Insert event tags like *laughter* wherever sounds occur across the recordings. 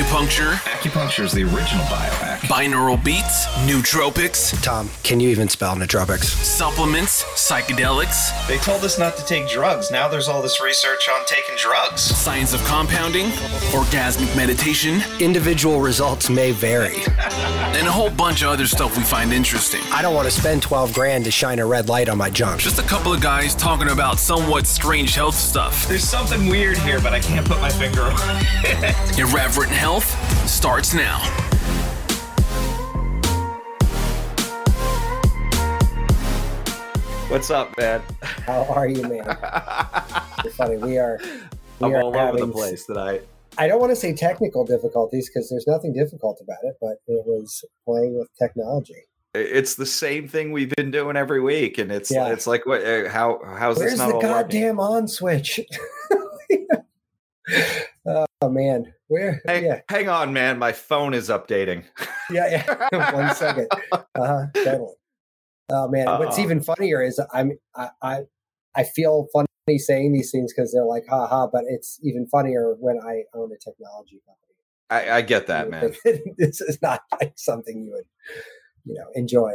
acupuncture, Acupuncture is the original biohack. binaural beats, nootropics, Tom, can you even spell nootropics? supplements, psychedelics, They told us not to take drugs. Now there's all this research on taking drugs. science of compounding, orgasmic meditation, Individual results may vary. *laughs* and a whole bunch of other stuff we find interesting. I don't want to spend 12 grand to shine a red light on my junk. Just a couple of guys talking about somewhat strange health stuff. There's something weird here, but I can't put my finger on it. *laughs* Irreverent Health starts now. What's up, man? How are you, man? *laughs* You're funny. We are. We I'm are all over the place tonight. I don't want to say technical difficulties because there's nothing difficult about it, but it was playing with technology. It's the same thing we've been doing every week, and it's Yeah. it's like what? uh, How how's Where's this not the all working? goddamn on switch? *laughs* oh man, where? Hey, Yeah, hang on, man. My phone is updating. yeah, yeah. *laughs* *laughs* One second. Uh-huh. Oh man, what's Uh-oh. even funnier is I'm I I, I feel funny saying these things because they're like ha ha, but it's even funnier when I own a technology company. I, I get that, man. *laughs* this is not like something you would, you know, enjoy.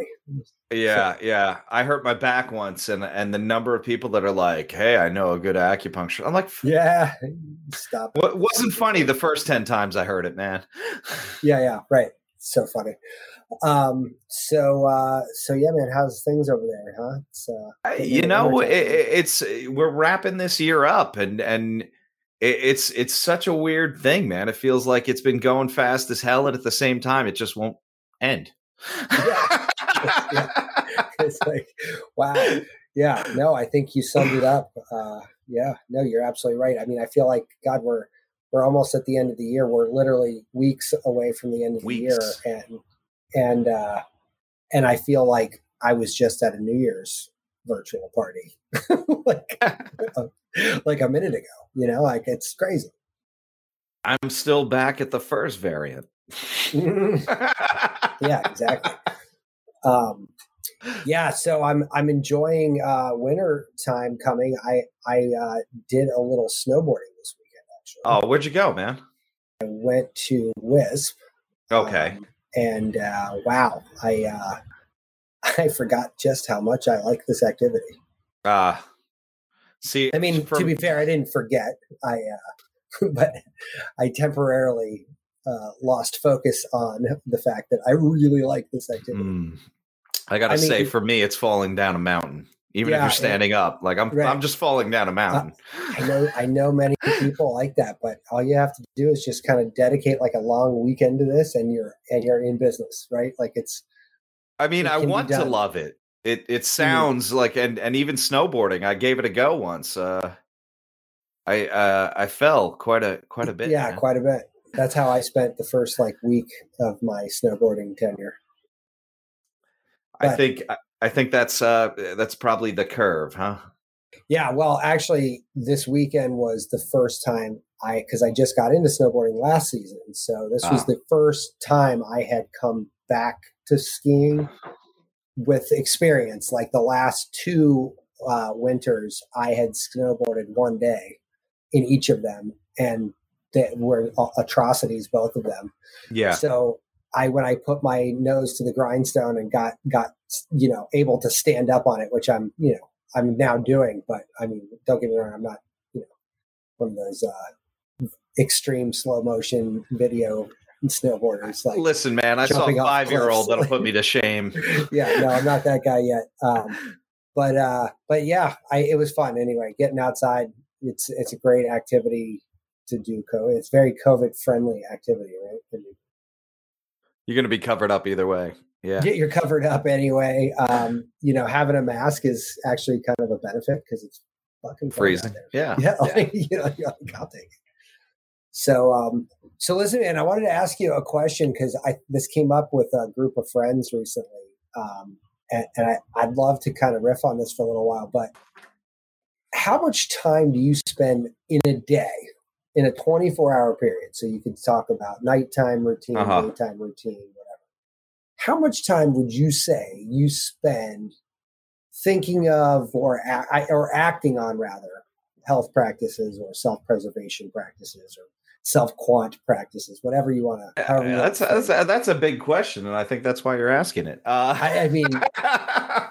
Yeah, yeah. I hurt my back once, and and the number of people that are like, "Hey, I know a good acupuncture." I'm like, Yeah, *laughs* stop. "What wasn't funny the first ten times I heard it, man." *laughs* Yeah, yeah, right. So funny. Um, so uh, so yeah, man, how's things over there, huh? It's, uh, you know, it, it- it's we're wrapping this year up, and and it, it's it's such a weird thing, man. It feels like it's been going fast as hell, and at the same time, it just won't end. Yeah. *laughs* it's like, wow. Yeah, no, I think you summed it up. Uh, yeah, no, you're absolutely right. I mean, I feel like God, we're we're almost at the end of the year. We're literally weeks away from the end of the year, and and uh, and I feel like I was just at a New Year's virtual party, *laughs* like *laughs* like a minute ago. You know, like it's crazy. I'm still back at the first variant. *laughs* yeah, exactly. Um, yeah, so I'm I'm enjoying uh, winter time coming. I I uh, did a little snowboarding this weekend. Actually, Oh, where'd you go, man? I went to Wisp. Okay. um, and uh, wow, I uh, *laughs* I forgot just how much I like this activity. Uh see, I mean, for- to be fair, I didn't forget. I uh, *laughs* but I temporarily uh, lost focus on the fact that I really like this activity. Mm. I gotta I say, for me, it's falling down a mountain. Even if you're standing up, like I'm, Right. Uh, I'm just falling down a mountain. I know I know many people like that, but all you have to do is just kind of dedicate like a long weekend to this and you're and you're in business, right? Like it's I mean, it I want to love it. It it sounds like, and and even snowboarding. I gave it a go once. Uh, I uh, I fell quite a quite a bit. yeah, man. quite a bit. That's how I spent the first like week of my snowboarding tenure. I think I, think that's uh that's probably the curve, huh? Yeah, well, actually, this weekend was the first time I because I just got into snowboarding last season, so this was Ah. the first time I had come back to skiing with experience. Like the last two uh, winters, I had snowboarded one day in each of them, and they were atrocities, both of them. Yeah. So I when I put my nose to the grindstone and got got you know able to stand up on it, which I'm you know I'm now doing, but I mean don't get me wrong, I'm not you know one of those uh, extreme slow motion video snowboarders like Listen, man, I saw a five year old that'll put me to shame. *laughs* yeah no I'm not that guy yet. Um, but uh, but yeah, I, it was fun anyway. Getting outside, it's it's a great activity to do. Co- it's very COVID friendly activity, right? You're gonna be covered up either way. Yeah. get you're covered up anyway. Um, you know, having a mask is actually kind of a benefit because it's fucking Freezing. Yeah. *laughs* Yeah, like, you know, you're like, I'll take it. So, um, so listen, and I wanted to ask you a question because I this came up with a group of friends recently, um, and, and I, I'd love to kind of riff on this for a little while. But how much time do you spend in a day, in a 24 hour period? So you could talk about nighttime routine, Uh-huh. daytime routine, whatever. How much time would you say you spend thinking of or a- or acting on rather health practices or self preservation practices or self quant practices, whatever you want to. Uh, that's that's a, that's a big question, and I think that's why you're asking it. Uh, I, I mean, *laughs*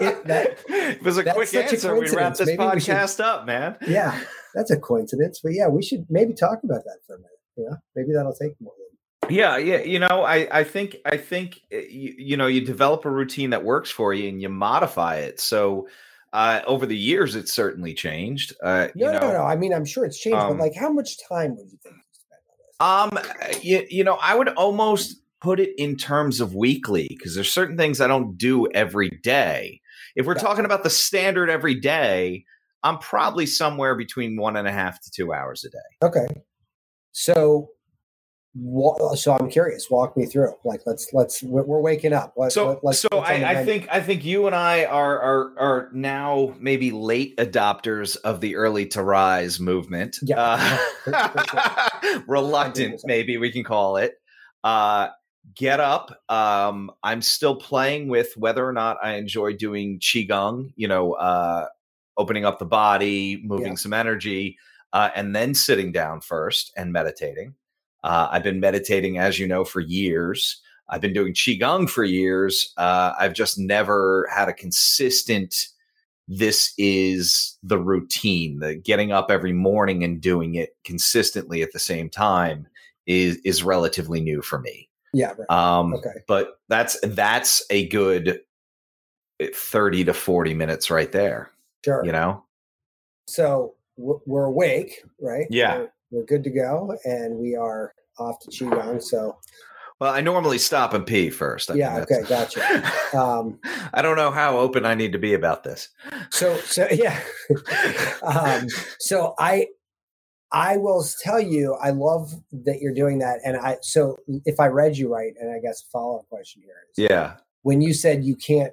it, that, it was a quick answer. We wrap this maybe podcast should, up, man. Yeah, that's a coincidence, but yeah, we should maybe talk about that for a minute. You know, maybe that'll take more. Yeah, yeah. You know, I, I think I think eh, you, you know you develop a routine that works for you and you modify it. So uh, over the years, it's certainly changed. Uh, no, you know, no, no. I mean, I'm sure it's changed, um, but like, how much time would you think you spend on this? Um, you, you know, I would almost put it in terms of weekly because there's certain things I don't do every day. If we're talking about the standard every day, I'm probably somewhere between one and a half to two hours a day. Okay. So so I'm curious. Walk me through. Like, let's let's we're waking up. Let, so let's, so I, I think I think you and I are are are now maybe late adopters of the early to rise movement. Yeah, uh, for, for sure. *laughs* reluctant maybe we can call it. Uh, get up. Um, I'm still playing with whether or not I enjoy doing qigong. You know, uh, opening up the body, moving yeah. some energy, uh, and then sitting down first and meditating. Uh, I've been meditating, as you know, for years. I've been doing Qigong for years. Uh, I've just never had a consistent, this is the routine. The getting up every morning and doing it consistently at the same time is is relatively new for me. Yeah. Right. Um, okay. But that's that's a good eh, 30 to 40 minutes right there. Sure. You know? So we're awake, right? Yeah. We're, we're good to go, and we are off to Qigong. So, well, I normally stop and pee first. I yeah. okay. Gotcha. *laughs* Um, I don't know how open I need to be about this. So, so *laughs* yeah. um, so I, I will tell you, I love that you're doing that. And I, so if I read you right, and I guess follow up question here is, yeah, when you said you can't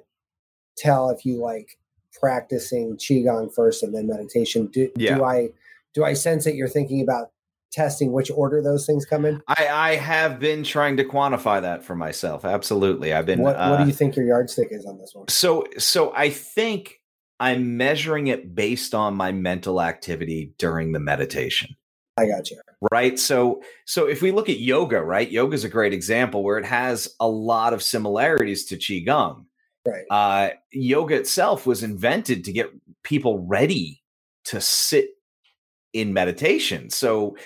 tell if you like practicing qigong first and then meditation, do, yeah. do I do I sense that you're thinking about testing which order those things come in? I, I have been trying to quantify that for myself. Absolutely, I've been. What, uh, what do you think your yardstick is on this one? So, so I think I'm measuring it based on my mental activity during the meditation. I got you. Right. So, so if we look at yoga, right, yoga is a great example where it has a lot of similarities to qigong. Right. Uh, yoga itself was invented to get people ready to sit in meditation. So,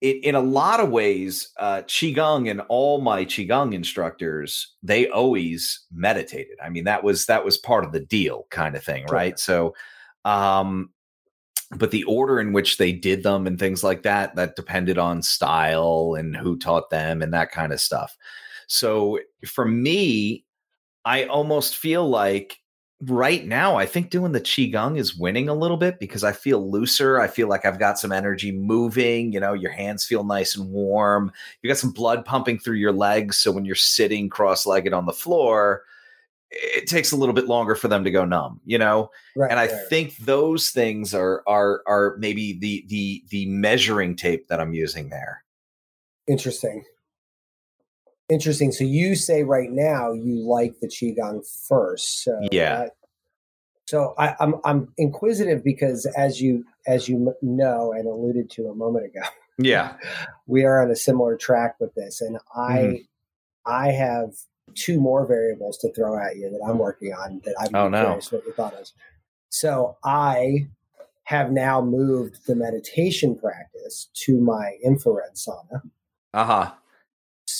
it, in a lot of ways, uh, qigong and all my qigong instructors, they always meditated. I mean, that was that was part of the deal, kind of thing, right? So, um, but the order in which they did them and things like that that depended on style and who taught them and that kind of stuff. So, for me, I almost feel like right now, I think doing the qigong is winning a little bit because I feel looser. I feel like I've got some energy moving. You know, your hands feel nice and warm. You got some blood pumping through your legs, so when you're sitting cross-legged on the floor, it takes a little bit longer for them to go numb. You know, right, and I right. think those things are are are maybe the the the measuring tape that I'm using there. Interesting. Interesting. So you say right now you like the qigong first. So yeah. That, so I, I'm I'm inquisitive because as you as you know and alluded to a moment ago, yeah, *laughs* we are on a similar track with this, and I mm-hmm. I have two more variables to throw at you that I'm working on that I'm oh, curious no. what your thought is. So I have now moved the meditation practice to my infrared sauna. Uh huh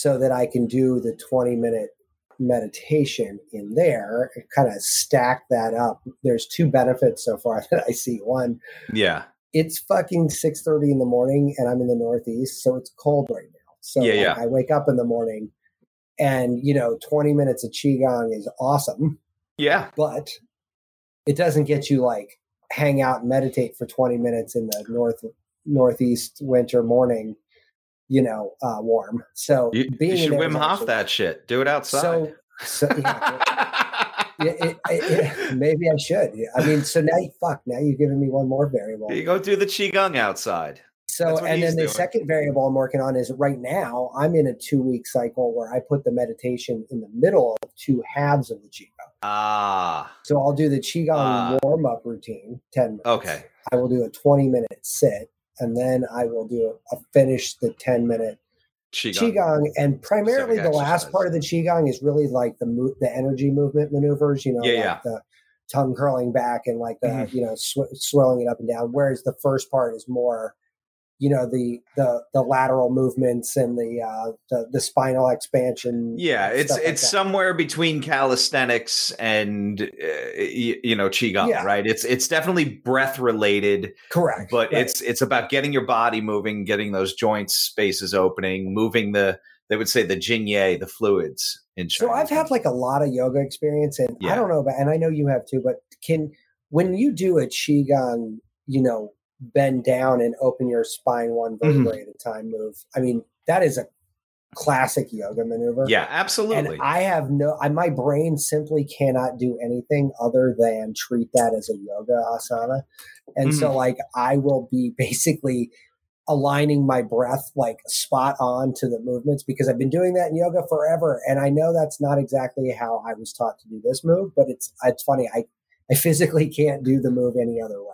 so that I can do the 20 minute meditation in there and kind of stack that up. There's two benefits so far *laughs* that I see. One, yeah, it's fucking 6:30 in the morning and I'm in the Northeast, so it's cold right now. So yeah, yeah. I wake up in the morning and you know 20 minutes of qigong is awesome. Yeah. But it doesn't get you like hang out and meditate for 20 minutes in the north northeast winter morning you know, uh, warm. So you, you should Wim Hof that shit. Do it outside. So, so yeah, *laughs* it, it, it, maybe I should. I mean, so now you fuck. Now you've given me one more variable. You go do the qigong outside. So, and then the second variable I'm working on is right now I'm in a two week cycle where I put the meditation in the middle of two halves of the qigong. Ah. So I'll do the qigong uh, warm up routine, ten minutes. Okay. I will do a 20 minute sit and then I will do a, finish the ten minute qigong. qigong. and primarily the last part of the qigong is really like the mo- the energy movement maneuvers. You know, yeah, like yeah. the tongue curling back and like the Mhm. you know sw- swirling it up and down. Whereas the first part is more you know the the the lateral movements and the uh the, the spinal expansion Yeah, it's like it's that. somewhere between calisthenics and uh, y- you know qigong, Yeah. right? It's it's definitely breath related, correct but right. it's it's about getting your body moving, getting those joint spaces opening, moving the they would say the jinye, the fluids in so i've had like a lot of yoga experience and i don't know about and i know you have too but can when you do a qigong you know bend down and open your spine one Mhm. at a time move i mean that is a classic yoga maneuver Yeah, absolutely. and i have no I, my brain simply cannot do anything other than treat that as a yoga asana and so Mm-hmm. like i will be *laughs* basically aligning my breath like spot on to the movements because i've been doing that in yoga forever and i know that's not exactly how i was taught to do this move but it's it's funny i i physically can't do the move any other way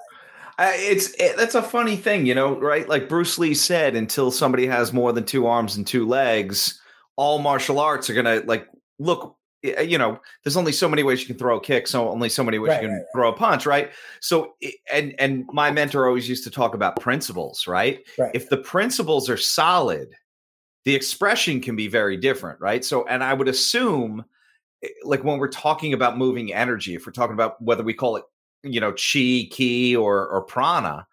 Uh, it's it, that's a funny thing, you know, right? Like Bruce Lee said, until somebody has more than two arms and two legs, all martial arts are gonna like look. You know, there's only so many ways you can throw a kick, so only so many ways Right, you can right, throw a punch, right? So, and and my mentor always used to talk about principles, right? right If the principles are solid, the expression can be very different, right? So, and I would assume, like when we're talking about moving energy, if we're talking about whether we call it, you know, chi, ki, or or prana,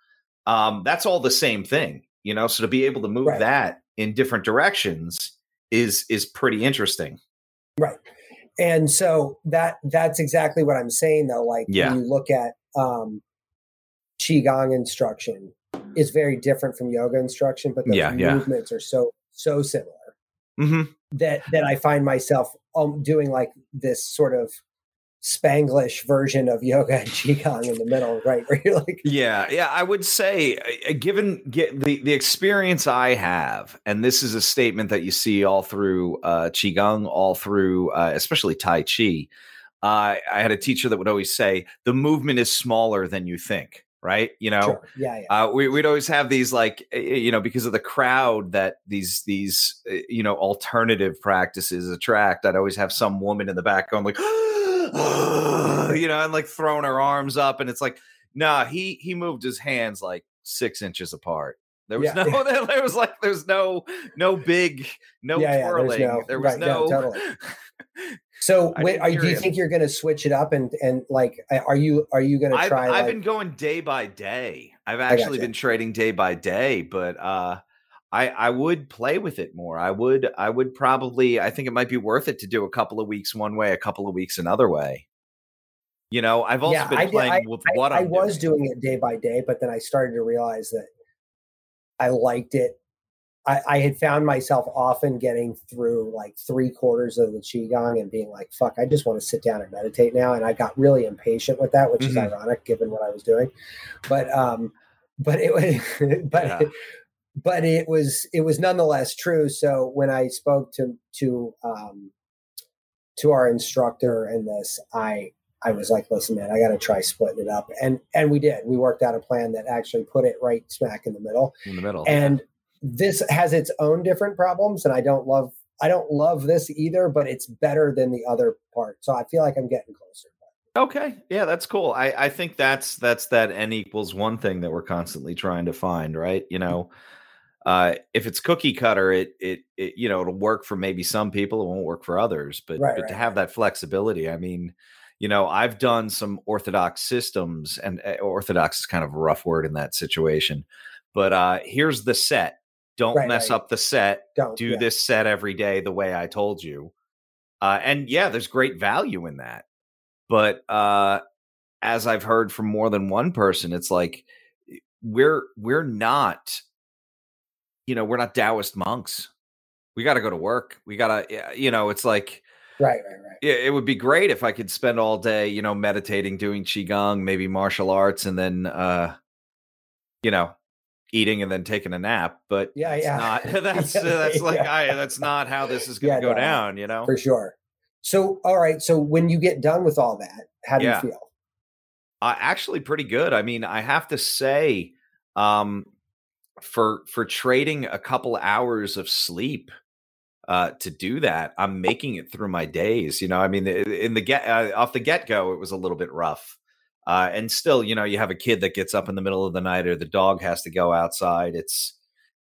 um, that's all the same thing, you know. So to be able to move Right. that in different directions is is pretty interesting. Right. And so that that's exactly what I'm saying though. Like Yeah. when you look at um Qigong instruction is very different from yoga instruction, but the Yeah, yeah. movements are so so similar hmm that that I find myself um, doing like this sort of Spanglish version of yoga and Qigong in the middle, right? Where you're like, Yeah, yeah, I would say, uh, given get the the experience I have, and this is a statement that you see all through uh, qigong, all through uh, especially Tai Chi. Uh, I had a teacher that would always say, "The movement is smaller than you think." Right? You know, sure, yeah, yeah, uh, we, we'd always have these like you know because of the crowd that these these uh, you know alternative practices attract i'd always have some woman in the back going like *sighs* you know and like throwing her arms up and it's like nah he he moved his hands like six inches apart there was Yeah. no *laughs* *laughs* there, there was like there's no no big no Yeah, yeah, twirling no- there was right, no, no totally. *laughs* So, wait, are, do you you. think you're going to switch it up and and like, are you are you going to try? I've like, been going day by day. I've actually been trading day by day, but uh I I would play with it more. I would I would probably I think it might be worth it to do a couple of weeks one way, a couple of weeks another way. You know, I've also Yeah, been I did- playing with I, what I I'm was doing. doing it day by day, but then I started to realize that I liked it. I, I had found myself often getting through like three quarters of the qigong and being like, "Fuck, I just want to sit down and meditate now." And I got really impatient with that, which is Mhm. ironic given what I was doing. But um, but it was *laughs* but Yeah. But it was it was nonetheless true. So when I spoke to to um, to our instructor in this, I I was like, listen, man, I got to try splitting it up, and and we did. We worked out a plan that actually put it right smack in the middle, in the middle. and this has its own different problems, and I don't love I don't love this either, but it's better than the other part. So I feel like I'm getting closer. Okay. Yeah, that's cool. I, I think that's that's that n equals one thing that we're constantly trying to find, right? You know, uh, if it's cookie cutter, it, it it you know it'll work for maybe some people, it won't work for others. But Right, but right, to have that flexibility, I mean, you know, I've done some orthodox systems, and uh, orthodox is kind of a rough word in that situation. But uh, here's the set. Don't Right, mess up the set Don't do yeah. this set every day the way I told you. Uh, and yeah, there's great value in that. But uh, as I've heard from more than one person, it's like we're we're not, you know, we're not Taoist monks. We got to go to work. We got to, you know, it's like right, right, right. yeah, it would be great if I could spend all day, you know, meditating, doing qigong, maybe martial arts, and then, uh, you know, eating and then taking a nap. But Yeah, yeah. not. *laughs* *laughs* That's Yeah, that's like yeah. I. That's not how this is going to Yeah, go no, down. You know. for sure. So all right, so when you get done with all that, how do you feel? Uh, actually, pretty good. I mean, I have to say, um, for for trading a couple hours of sleep uh, to do that, I'm making it through my days. You know, I mean, in the get uh, off the get go, it was a little bit rough. Uh, and still, you know, you have a kid that gets up in the middle of the night, or the dog has to go outside. It's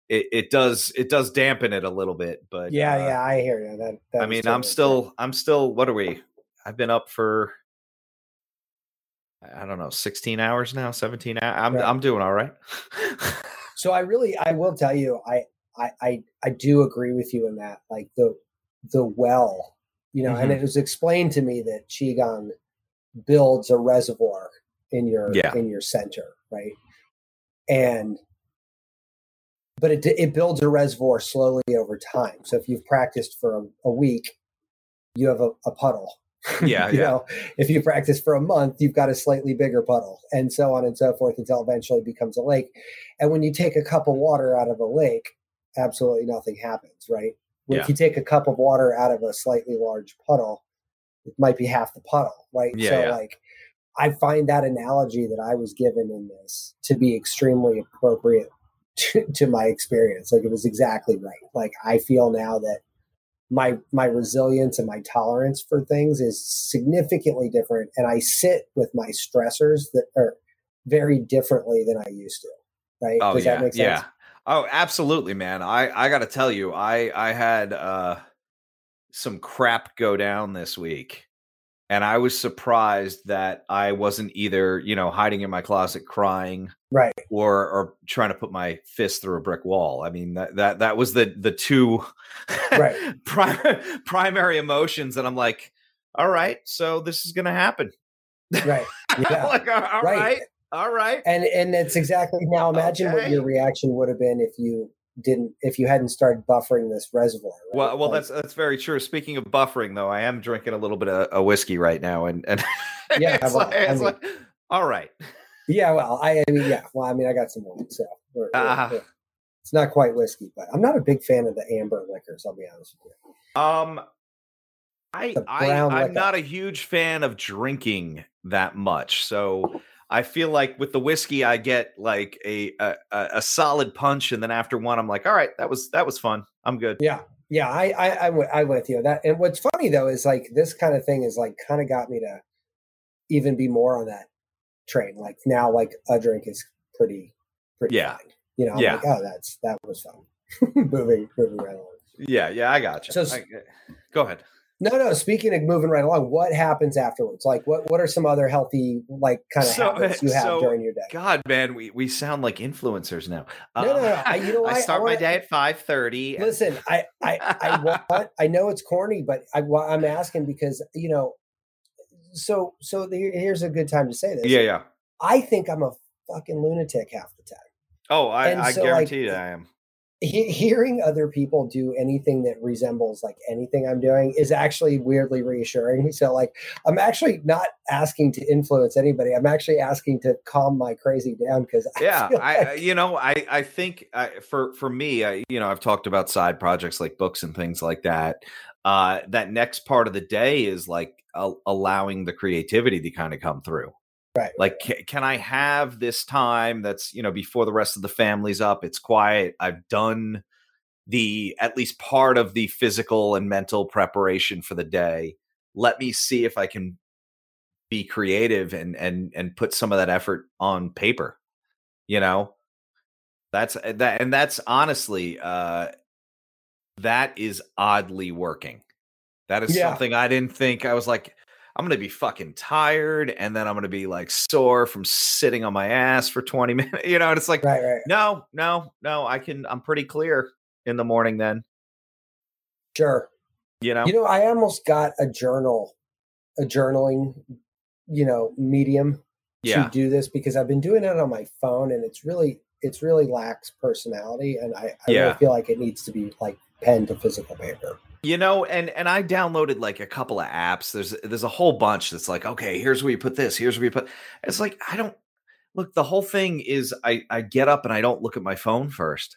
it, it does it does dampen it a little bit, but yeah, uh, yeah, I hear you. That, that I mean, totally I'm still I'm still what are we? I've been up for I don't know, 16 hours now, 17 hours. I'm Right. I'm doing all right. *laughs* So I really, I will tell you, I, I, I, I do agree with you in that. Like the, the well, you know, and Mhm. it was explained to me that qigong builds a reservoir in your Yeah. in your center, right? And but it it builds a reservoir slowly over time. So if you've practiced for a, a week, you have a, a puddle. *laughs* Yeah, *laughs* you yeah. know, if you practice for a month, you've got a slightly bigger puddle, and so on and so forth until eventually it becomes a lake. And when you take a cup of water out of a lake, absolutely nothing happens, right? Yeah. If you take a cup of water out of a slightly large puddle, it might be half the puddle, right? Yeah, so yeah. like I find that analogy that I was given in this to be extremely appropriate *laughs* to, to my experience. Like it was exactly right. Like I feel now that my my resilience and my tolerance for things is significantly different and I sit with my stressors that are very differently than I used to. Right? Oh Does yeah, that make sense? yeah. Oh, absolutely, man. I I got to tell you, I I had uh some crap go down this week. And I was surprised that I wasn't either, you know, hiding in my closet crying Right. or or trying to put my fist through a brick wall. I mean, that that that was the the two Right. *laughs* pri- primary emotions and I'm like, all right, so this is going to happen. Right. *laughs* Yeah. like, all all Right. right. All right. and and it's exactly now imagine what your reaction would have been if you didn't if you hadn't started buffering this reservoir. right? Well, well, Like, that's that's very true. Speaking of buffering, though, I am drinking a little bit of, of whiskey right now, and and *laughs* Yeah, well, like, I mean- like, all right, yeah. Well, I, I mean, yeah. Well, I mean, I got some wine, so we're- we're- Ah. we're- it's not quite whiskey, but I'm not a big fan of the amber liquors. I'll be honest with you. um, I I I'm liquor. not a huge fan of drinking that much, so I feel like with the whiskey, I get like a a, a solid punch, and then after one, I'm like, all right, that was that was fun. I'm good. Yeah, yeah. I I I went, I with you that. And what's funny though is like this kind of thing is like kind of got me to even be more on that train. Like now, like a drink is pretty pretty Yeah. fine. You know, I'm Yeah. like, oh, that's that was fun. *laughs* moving moving right along. Yeah, yeah, I got you. So I- uh, go ahead. No, no. Speaking of moving right along, what happens afterwards? Like, what what are some other healthy like kind of So- habits you *laughs* have so- during your day? God, man, we, we sound like influencers now. No, no, um, no, I- you know *laughs* what? I I start my wanna- day at five thirty. Listen, I I I *laughs* want. I know it's corny, but I, I'm asking because you know. So so the, here's a good time to say this. Yeah, yeah. I think I'm a fucking lunatic half the time. Oh, I, And I so, like, guarantee you I am. He, hearing other people do anything that resembles like anything I'm doing is actually weirdly reassuring. So like I'm actually not asking to influence anybody. I'm actually asking to calm my crazy down because Yeah, feel I, I you know I I think I, for for me, I you know I've talked about side projects like books and things like that. Uh, that next part of the day is like allowing the creativity to kind of come through. Right. Like, ca- can I have this time that's you know before the rest of the family's up? It's quiet. I've done the at least part of the physical and mental preparation for the day. Let me see if I can be creative and and and put some of that effort on paper. You know, that's uh, that, and that's honestly uh that is oddly working. That is Yeah. something I didn't think. I was like, I'm gonna be fucking tired, and then I'm gonna be like sore from sitting on my ass for 20 *laughs* minutes. You know, and it's like, right, right, no, no, no. I can. I'm pretty clear in the morning. Then sure. you know. You know, I almost got a journal, a journaling, you know, medium yeah. to do this because I've been doing it on my phone and it's really it's really lacks personality and I, I Yeah. really feel like it needs to be like pen to physical paper. You know, and and I downloaded like a couple of apps. There's there's a whole bunch that's like, okay, here's where you put this, here's where you put. It's like I don't look. The whole thing is I I get up and I don't look at my phone first.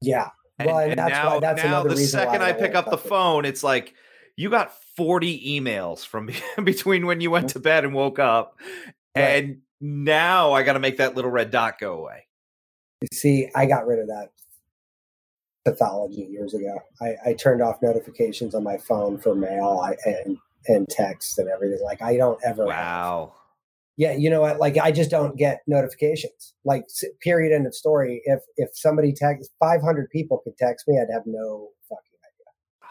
Yeah. And, Well, and and that's why- now, that's now the why second I I pick up the it. phone, it's like you got 40 emails from *laughs* between when you went mm-hmm. to bed and woke up, Right. and now I got to make that little red dot go away. You see, I got rid of that pathology years ago. I, I turned off notifications on my phone for mail I, and and text and everything. Like I don't ever. Wow. Yeah, you know what? Like I just don't get notifications. Like period. End of story. If if somebody texts, five hundred people could text me, I'd have no fucking idea. *sighs*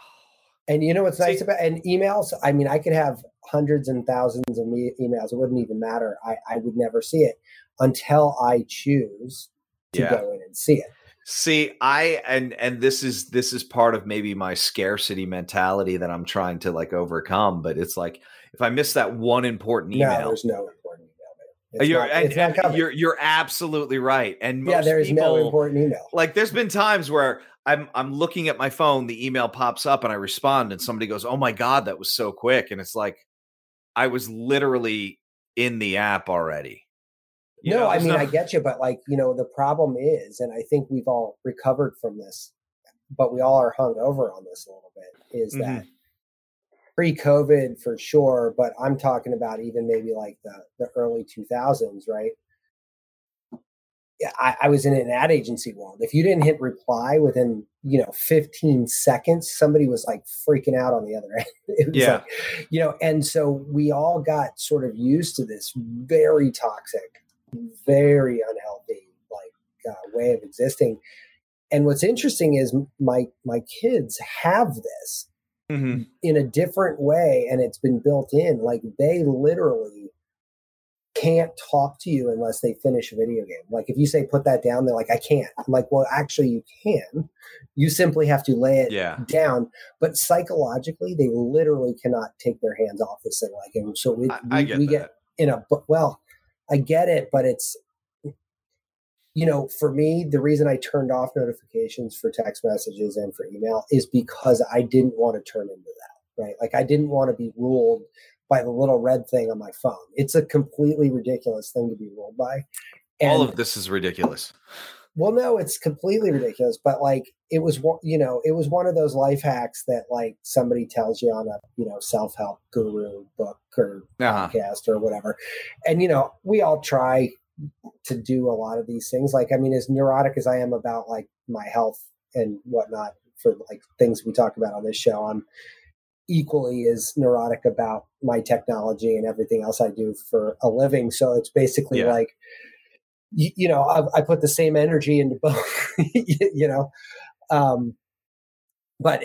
And you know what's nice about and emails? I mean, I could have hundreds and thousands of me- emails. It wouldn't even matter. I, I would never see it until I choose to Yeah. go in and see it. See, I and and this is this is part of maybe my scarcity mentality that I'm trying to like overcome. But it's like if I miss that one important No, email, there's no important email. It's you're not, and, it's not and you're you're absolutely right. And most yeah, there is no important email. like there's been times where I'm I'm looking at my phone, the email pops up, and I respond, and somebody goes, "Oh my god, that was so quick!" And it's like I was literally in the app already. You no, know, I mean I get you, but like you know, the problem is, and I think we've all recovered from this, but we all are hung over on this a little bit. Is Mhm. that pre-COVID for sure? But I'm talking about even maybe like the the early 2000s, right? Yeah, I, I was in an ad agency world. If you didn't hit reply within you know 15 seconds, somebody was like freaking out on the other *laughs* end. It was Yeah. like, you know, and so we all got sort of used to this very toxic very unhealthy like uh, way of existing. And what's interesting is my my kids have this Mhm. in a different way and it's been built in like they literally can't talk to you unless they finish a video game. Like if you say put that down they're like i can't. I'm like well actually you can. You simply have to lay it yeah, down. But psychologically they literally cannot take their hands off this thing like and so we, I, I we- get we get in a well i get it but it's you know for me the reason i turned off notifications for text messages and for email is because i didn't want to turn into that right like i didn't want to be ruled by the little red thing on my phone it's a completely ridiculous thing to be ruled by All of this is ridiculous. Well, no, it's completely ridiculous. But like, it was one, you know, it was one of those life hacks that like somebody tells you on a you know self help guru book or Uh-huh. podcast or whatever. And you know, we all try to do a lot of these things. Like, I mean, as neurotic as I am about like my health and whatnot for like things we talk about on this show, I'm equally as neurotic about my technology and everything else I do for a living. So it's basically Yeah. like, you, you know, I, I put the same energy into both, you, *laughs* you know. Um, but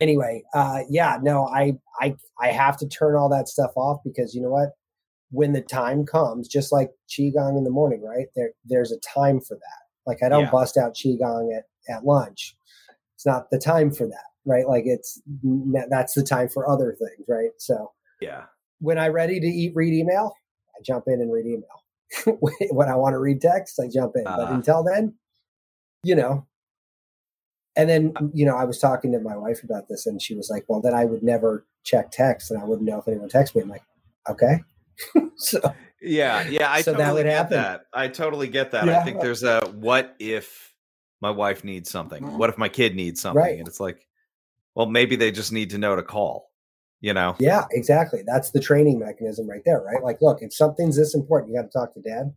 anyway, uh, yeah, no, I, I, I have to turn all that stuff off because you know what? When the time comes, just like qigong in the morning, right? There, there's a time for that. Like I don't Yeah. bust out qigong at at lunch. It's not the time for that, right? Like it's that's the time for other things, right? So Yeah. when I'm ready to eat, read email, I jump in and read email. *laughs* when I want to read text, I jump in. but Uh-huh. until then, you know. And then, you know, I was talking to my wife about this, and she was like, "Well, then I would never check text, and I wouldn't know if anyone texted me." I'm like, "Okay." *laughs* so Yeah, yeah, I So that totally would get happen. that. I totally get that. I think there's a what if my wife needs something? What if my kid needs something? Right. And it's like, well, maybe they just need to know to call. You know? yeah, exactly. That's the training mechanism right there, right? Like, look, if something's this important, you got to talk to dad.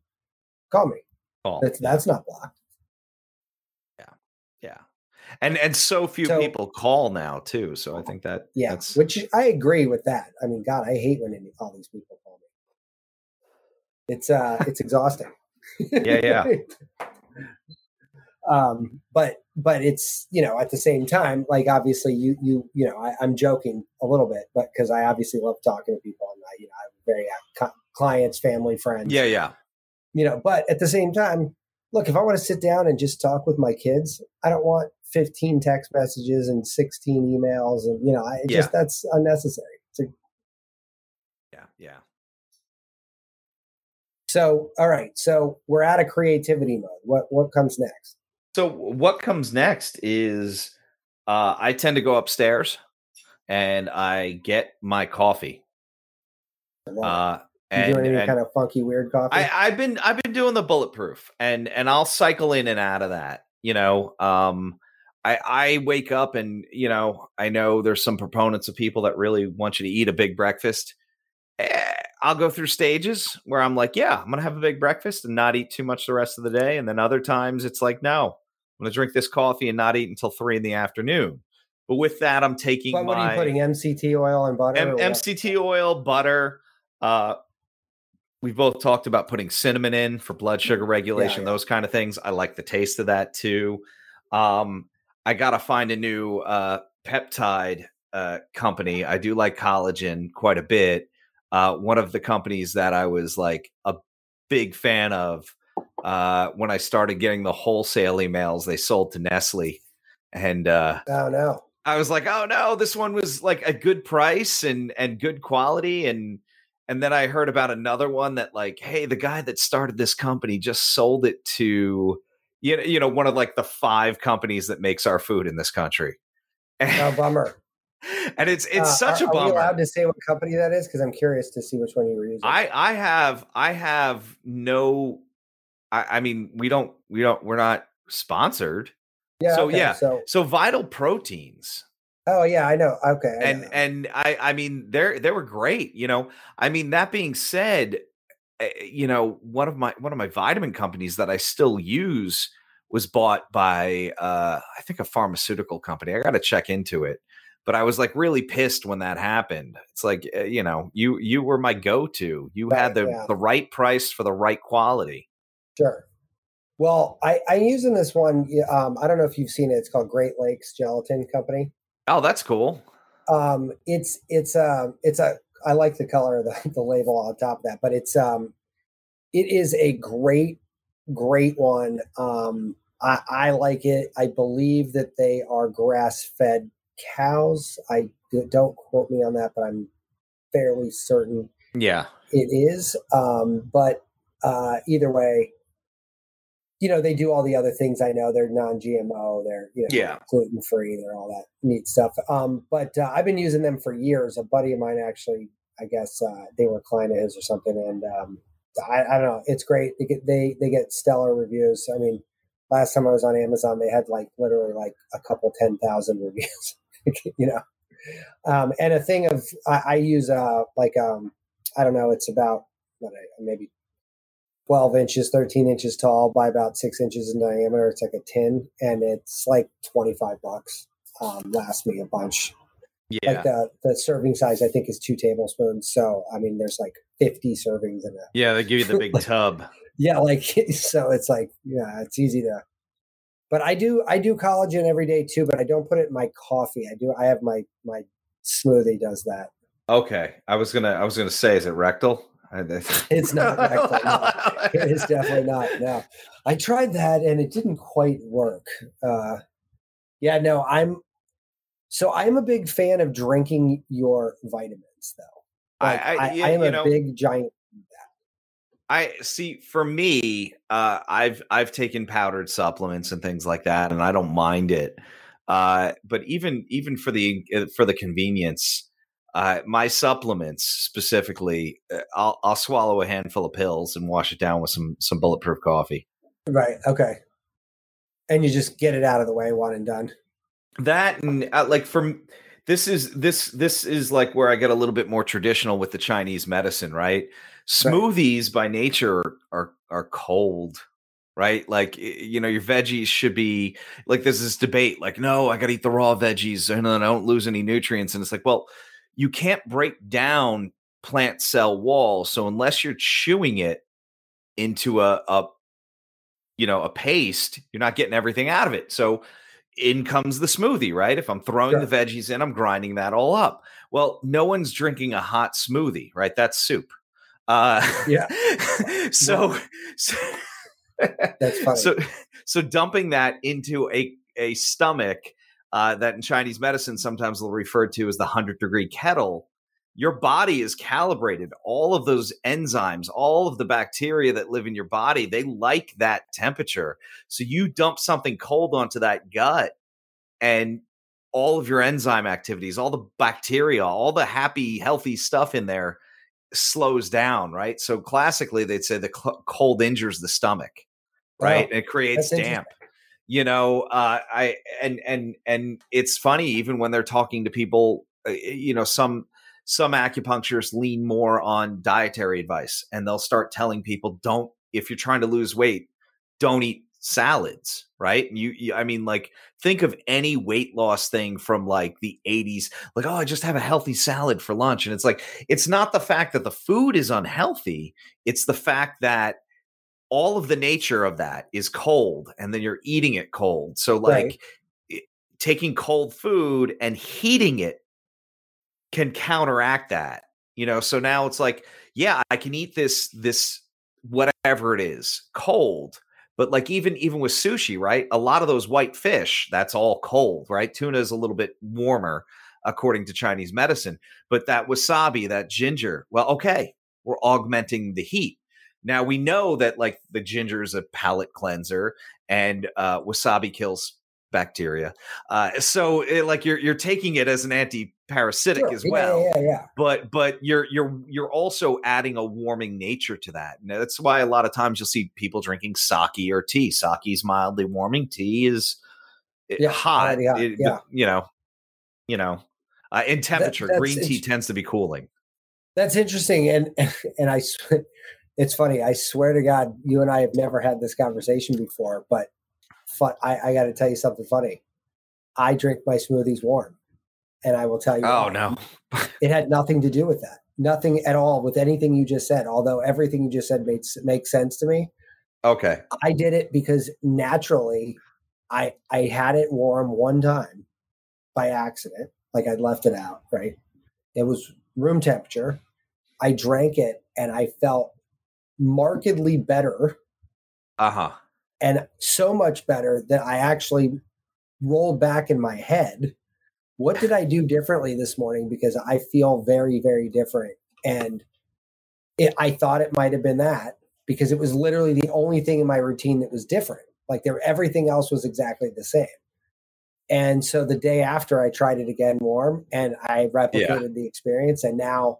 Call me. Call. That's that's not blocked. yeah. Yeah. And and so few So- people call now too. So I think that Yeah, that's which I agree with that. I mean, God, I hate when any, all these people call me. It's uh, it's exhausting. Yeah, yeah. *laughs* um, but but it's you know at the same time, like obviously you you you know I, I'm joking a little bit, but because I obviously love talking to people and I you know I'm very uh, clients, family, friends. yeah, yeah. you know but at the same time look if i want to sit down and just talk with my kids i don't want 15 text messages and 16 emails and you know i it just that's unnecessary so, Yeah, yeah. so all right so we're out of creativity mode what what comes next So what comes next is uh I tend to go upstairs and I get my coffee. Uh you and, doing any and kind of funky weird coffee I, I've been I've been doing the bulletproof and and I'll cycle in and out of that. You know, um, I I wake up and you know I know there's some proponents of people that really want you to eat a big breakfast. eh, I'll go through stages where I'm like, yeah, I'm gonna have a big breakfast and not eat too much the rest of the day, and then other times it's like, no, I'm gonna drink this coffee and not eat until three in the afternoon. But with that, I'm taking But what my are you putting? MCT oil and butter? M- MCT oil, butter. Uh, we've both talked about putting cinnamon in for blood sugar regulation, yeah. those kind of things. I like the taste of that too. Um, I gotta find a new uh, peptide uh, company. I do like collagen quite a bit. Uh, one of the companies that I was like a big fan of uh, when I started getting the wholesale emails, they sold to Nestle, and uh, Oh no. I was like, oh no, this one was like a good price and and good quality and and then I heard about another one that like, hey, the guy that started this company just sold it to you know, you know, one of like the five companies that makes our food in this country. Oh bummer. *laughs* and it's it's Uh, such are, a Are we bummer. allowed to say what company that is? Because I'm curious to see which one you were using. I I have I have no I, I mean we don't we don't we're not sponsored. yeah. so, okay, yeah. So So vital proteins oh yeah, I know. Okay. I and know. and I I mean they're they were great. You know, I mean that being said, eh, you know one of my one of my vitamin companies that I still use was bought by uh I think a pharmaceutical company. I got to check into it. But I was like really pissed when that happened. It's like eh, you know, you you were my go-to. You Right, had the yeah. the right price for the right quality. Sure. Well, I, I'm using this one. Um, I don't know if you've seen it. It's called Great Lakes Gelatin Company. Oh, that's cool. Um, it's it's a it's a I like the color of the, *laughs* the label on top of that, but it's um it is a great great one. Um, I, I like it. I believe that they are grass fed cows. I don't quote me on that, but I'm fairly certain Yeah. it is. Um, but uh, either way, you know, they do all the other things I know. They're non GMO, they're, you know, Yeah. gluten free, they're all that neat stuff. Um, but uh, I've been using them for years. A buddy of mine actually, I guess, uh, they were a client of his or something. And um, I, I don't know, it's great. They get, they, they get stellar reviews. I mean, last time I was on Amazon, they had like literally like a couple 10,000 *laughs* reviews, you know? Um, and a thing of, I, I use uh, like, um, I don't know, it's about what, I- maybe 12 inches, 13 inches tall by about six inches in diameter. It's like a tin and it's like 25 bucks. Um, lasts me a bunch. Yeah. Like the, the serving size, I think, is two tablespoons. So, I mean, there's like 50 servings in it. yeah, they give you the big *laughs* tub. Yeah, like *laughs* so it's like yeah, it's easy to. But I do I do collagen every day too, but I don't put it in my coffee. I do I have my my smoothie does that. Okay. I was gonna I was gonna say, is it rectal? It's not *laughs* rectal. It is definitely not. No, I tried that and it didn't quite work. Uh, yeah, no, I'm. So I'm a big fan of drinking your vitamins, though. I- Like, I- I, yeah, I am a know- big giant. I see. For me, uh, I've I've taken powdered supplements and things like that, and I don't mind it. Uh, but even even for the uh, for the convenience, uh, my supplements specifically, uh, I'll I'll swallow a handful of pills and wash it down with some some bulletproof coffee. Right. Okay. And you just get it out of the way, one and done. that and uh, like from this is this this is like where i get a little bit more traditional with the chinese medicine right smoothies by nature are are cold right like you know your veggies should be like there's this debate like no i gotta eat the raw veggies and then i don't lose any nutrients and it's like well you can't break down plant cell walls so unless you're chewing it into a, a you know a paste you're not getting everything out of it so in comes the smoothie, right? If I'm throwing Sure. the veggies in, I'm grinding that all up. Well, no one's drinking a hot smoothie, right? That's soup. Uh, Yeah. *laughs* so, so, That's *laughs* funny. so, so dumping that into a a stomach uh, that in Chinese medicine sometimes they'll refer to as the hundred degree kettle. Your body is calibrated. All of those enzymes, all of the bacteria that live in your body, they like that temperature. So you dump something cold onto that gut, and all of your enzyme activities, all the bacteria, all the happy, healthy stuff in there slows down, right? So classically, they'd say the cl- cold injures the stomach, right? Wow. it creates damp. You know, uh, I and and and it's funny even when they're talking to people, uh, you know, some some acupuncturists lean more on dietary advice and they'll start telling people don't if you're trying to lose weight, don't eat salads, right? You, you, I mean, like, think of any weight loss thing from like the 80s, like, oh, I just have a healthy salad for lunch. And it's like, it's not the fact that the food is unhealthy, it's the fact that all of the nature of that is cold and then you're eating it cold. So, like, right. it, taking cold food and heating it can counteract that, you know? So now it's like, yeah, I can eat this, this, whatever it is, cold but like even even with sushi, right? A lot of those white fish, that's all cold, right? Tuna is a little bit warmer according to Chinese medicine, but that wasabi, that ginger, well, okay, we're augmenting the heat. Now we know that like the ginger is a palate cleanser and uh, wasabi kills bacteria. Uh, so it, like you're you're taking it as an anti-parasitic sure. as well. Yeah, yeah, yeah. But but you're you're you're also adding a warming nature to that. And that's why a lot of times you'll see people drinking sake or tea. Sake is mildly warming. Tea is eh, yeah, hot. hot. It, yeah. You know, you know, uh, in temperature, that, green tea tends to be cooling. That's interesting, and *laughs* and I, *laughs* it's funny. I swear to God, you and I have never had this conversation before, but fun. I, I got to tell you something funny. I drink my smoothies warm, and I will tell you. Oh no, *laughs* it had nothing to do with that. Nothing at all with anything you just said. Although everything you just said makes makes sense to me. Okay. I did it because naturally, I I had it warm one time by accident. Like I'd left it out. Right. It was room temperature. I drank it and I felt markedly better. Uh huh and so much better that I actually rolled back in my head. What did I do differently this morning? Because I feel very, very different. And it, I thought it might have been that because it was literally the only thing in my routine that was different. Like there, everything else was exactly the same. And so the day after, I tried it again warm, and I replicated yeah. the experience. And now,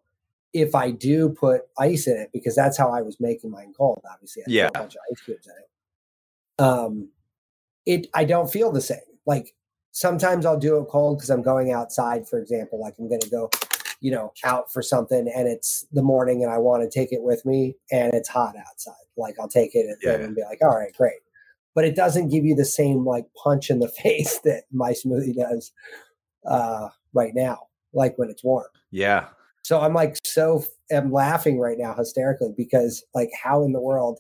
if I do put ice in it, because that's how I was making mine cold, obviously, I yeah, a bunch of ice cubes in it um, it I don't feel the same. Like sometimes I'll do it cold because I'm going outside, for example, like I'm going to go, you know, out for something and it's the morning and I want to take it with me and it's hot outside. Like I'll take it and, yeah. and be like, all right, great. But it doesn't give you the same like punch in the *laughs* face that my smoothie does uh, right now, like when it's warm. Yeah. So I'm like so I'm laughing right now hysterically because like how in the world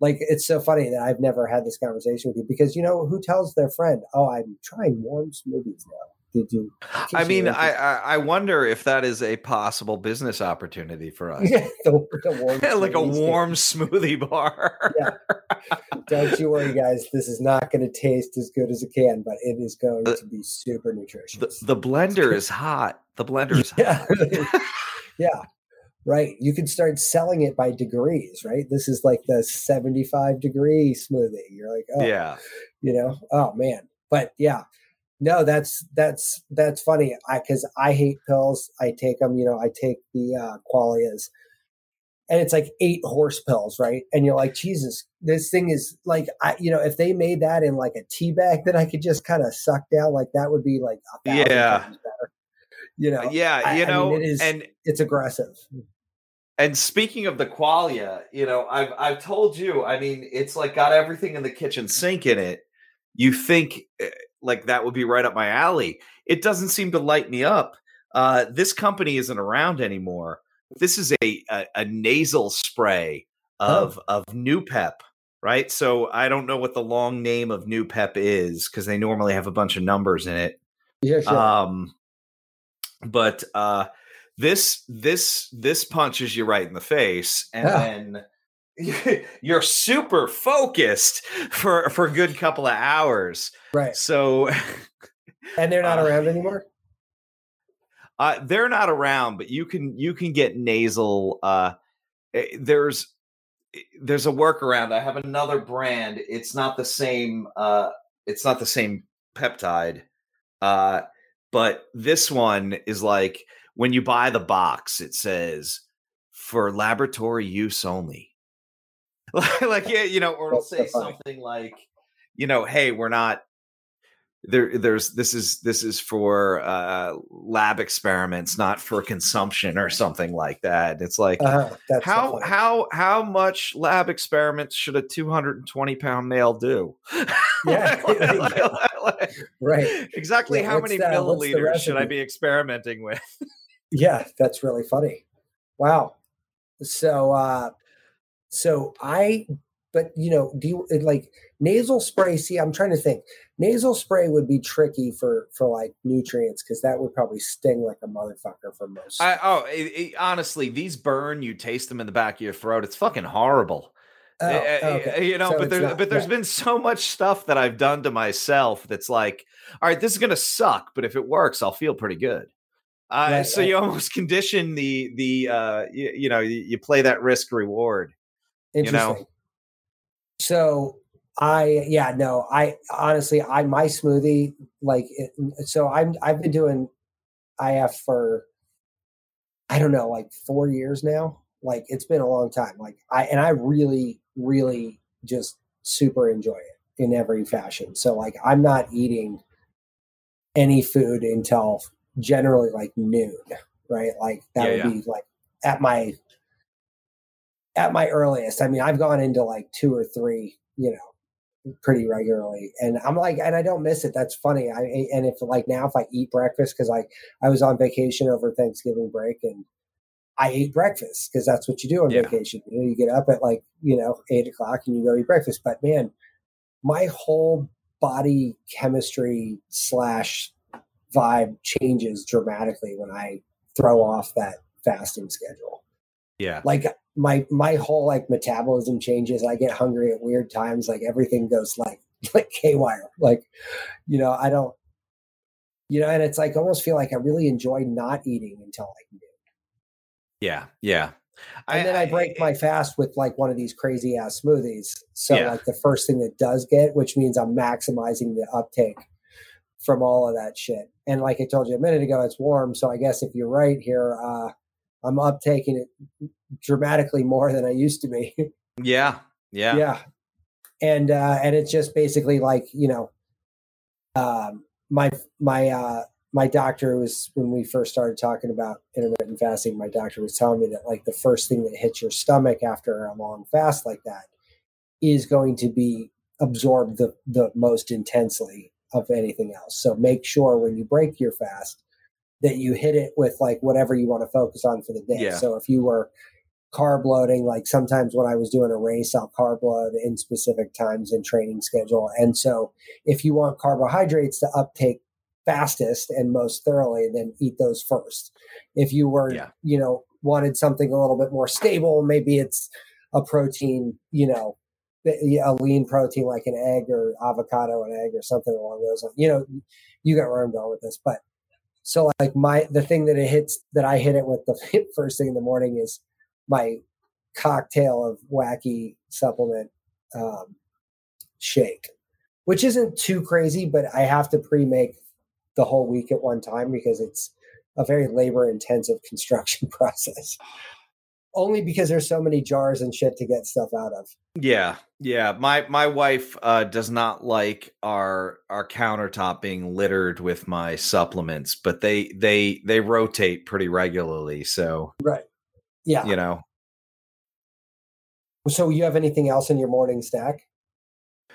like it's so funny that I've never had this conversation with you because you know who tells their friend, "Oh, I'm trying warm smoothies now." Did you? I mean, I, I wonder if that is a possible business opportunity for us. Yeah, *laughs* the, the *laughs* like a warm smoothie bar. yeah. *laughs* Don't you worry, guys. This is not going to taste as good as it can, but it is going the, to be super nutritious. The, the blender is hot. The blender is hot. Yeah. yeah right? You can start selling it by degrees, right? This is like the 75 degree smoothie. You're like, oh, yeah, you know, oh man. But yeah, no, that's that's that's funny. I because I hate pills. I take them. You know, I take the uh, Qualias, and it's like eight horse pills, right? And you're like, Jesus, this thing is like, I you know, if they made that in like a tea bag that I could just kind of suck down, like that would be like yeah. You know, yeah, you I, know, I mean, it is, and it's aggressive. And speaking of the qualia, you know, I've I've told you, I mean, it's like got everything in the kitchen sink in it. You think eh, like that would be right up my alley. It doesn't seem to light me up. Uh, this company isn't around anymore. This is a a, a nasal spray of oh. of Noopept, right? So I don't know what the long name of Noopept is because they normally have a bunch of numbers in it. Yeah, sure. Um, but uh, this this this punches you right in the face, and yeah. *laughs* then *laughs* you're super focused for for a good couple of hours. Right. So, *laughs* and they're not uh, around anymore. Uh, they're not around, but you can you can get nasal. Uh, eh, there's eh, there's a workaround. I have another brand. It's not the same. Uh, it's not the same peptide. Uh, but this one is like when you buy the box, it says for laboratory use only. *laughs* like, yeah, you know, or it'll say something like, you know, hey, we're not there there's this is this is for uh lab experiments not for consumption or something like that. It's like that's how how how much lab experiments should a 220 pound male do? Yeah, *laughs* *laughs* right. exactly Yeah, how many the milliliters should i be experimenting with? Yeah, that's really funny. Wow. So uh so I but you know, do you like nasal spray? See, I'm trying to think. Nasal spray would be tricky for for like nutrients because that would probably sting like a motherfucker for most. I, oh it, it- honestly these burn you taste them in the back of your throat it's fucking horrible Oh, Uh, uh, okay. you know So but there not- but there's yeah. been so much stuff that i've done to myself that's like all right this is gonna suck but if it works i'll feel pretty good uh, Right, so right. you *laughs* almost condition the the uh you, you know you, you play that risk reward you know? Interesting. So I yeah no I honestly I my smoothie like it, so I'm I've been doing IF for I don't know like four years now. Like it's been a long time. Like I and I really really just super enjoy it in every fashion. So like I'm not eating any food until generally like noon right? Like that Yeah, would be like at my at my earliest. I mean, I've gone into like two or three, you know, pretty regularly, and I'm like, and I don't miss it. That's funny. I and if like now, if I eat breakfast because I I was on vacation over Thanksgiving break and I ate breakfast because that's what you do on Yeah. vacation. You know, you get up at like you know eight o'clock and you go eat breakfast. But man, my whole body chemistry slash vibe changes dramatically when I throw off that fasting schedule yeah like my my whole like metabolism changes i get hungry at weird times like everything goes like *laughs* like k-wire like you know i don't you know and it's like almost feel like i really enjoy not eating until like noon yeah yeah. And then i break my fast with like one of these crazy ass smoothies. So Yeah. like the first thing that does get which means i'm maximizing the uptake from all of that shit. And like i told you a minute ago it's warm. So i guess if you're right here uh i'm uptaking it dramatically more than i used to be. *laughs* Yeah yeah. Yeah. And uh and it's just basically like you know um my my uh my doctor was when we first started talking about intermittent fasting my doctor was telling me that like the first thing that hits your stomach after a long fast like that is going to be absorbed the the most intensely of anything else. So make sure when you break your fast that you hit it with like whatever you want to focus on for the day Yeah. so if you were carb loading. Like sometimes when I was doing a race, I'll carb load in specific times in training schedule. And so if you want carbohydrates to uptake fastest and most thoroughly, then eat those first. If you were, Yeah. you know, wanted something a little bit more stable, maybe it's a protein, you know, eh, a lean protein like an egg or avocado and egg or something along those lines. You know, you got where I'm going with this, but so like my the thing that it hits that I hit it with the *laughs* first thing in the morning is my cocktail of wacky supplement um, shake, which isn't too crazy, but I have to pre-make the whole week at one time because it's a very labor-intensive *laughs* construction process. Only because there's so many jars and shit to get stuff out of. Yeah, yeah. My my wife uh, does not like our our countertop being littered with my supplements, but they they they rotate pretty regularly. So Right. Yeah. you know, So you have anything else in your morning stack?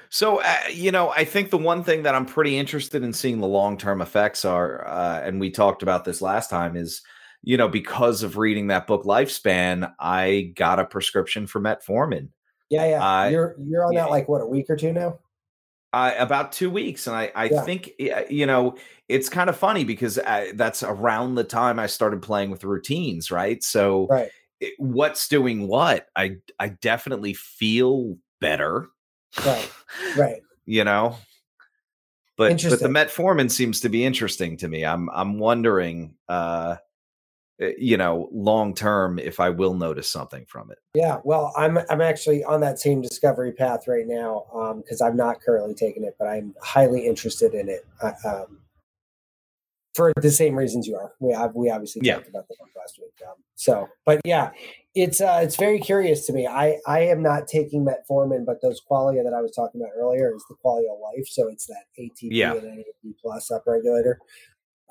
so uh, you know, I think the one thing that I'm pretty interested in seeing the long term effects are, uh, and we talked about this last time, is you know because of reading that book Lifespan, I got a prescription for metformin. Yeah, yeah. You're you're on yeah. that like what a week or two now? Uh, about two weeks, and I, I Yeah. think you know it's kind of funny because uh, that's around the time I started playing with routines, right? So, Right. it- what's doing what? I I definitely feel better, Right. *laughs* Right. you know. But but the metformin seems to be interesting to me. I'm I'm wondering, uh, you know, long term if I will notice something from it. Yeah, well, I'm I'm actually on that same discovery path right now because I'm not currently taking it, but I'm highly interested in it. I, um, for the same reasons you are. We have, we obviously Yeah. talked about that last week. Um, so, but yeah, it's uh, it's very curious to me. I I am not taking metformin, but those qualia that I was talking about earlier is the qualia life. So it's that ATP Yeah. and NAD plus upregulator.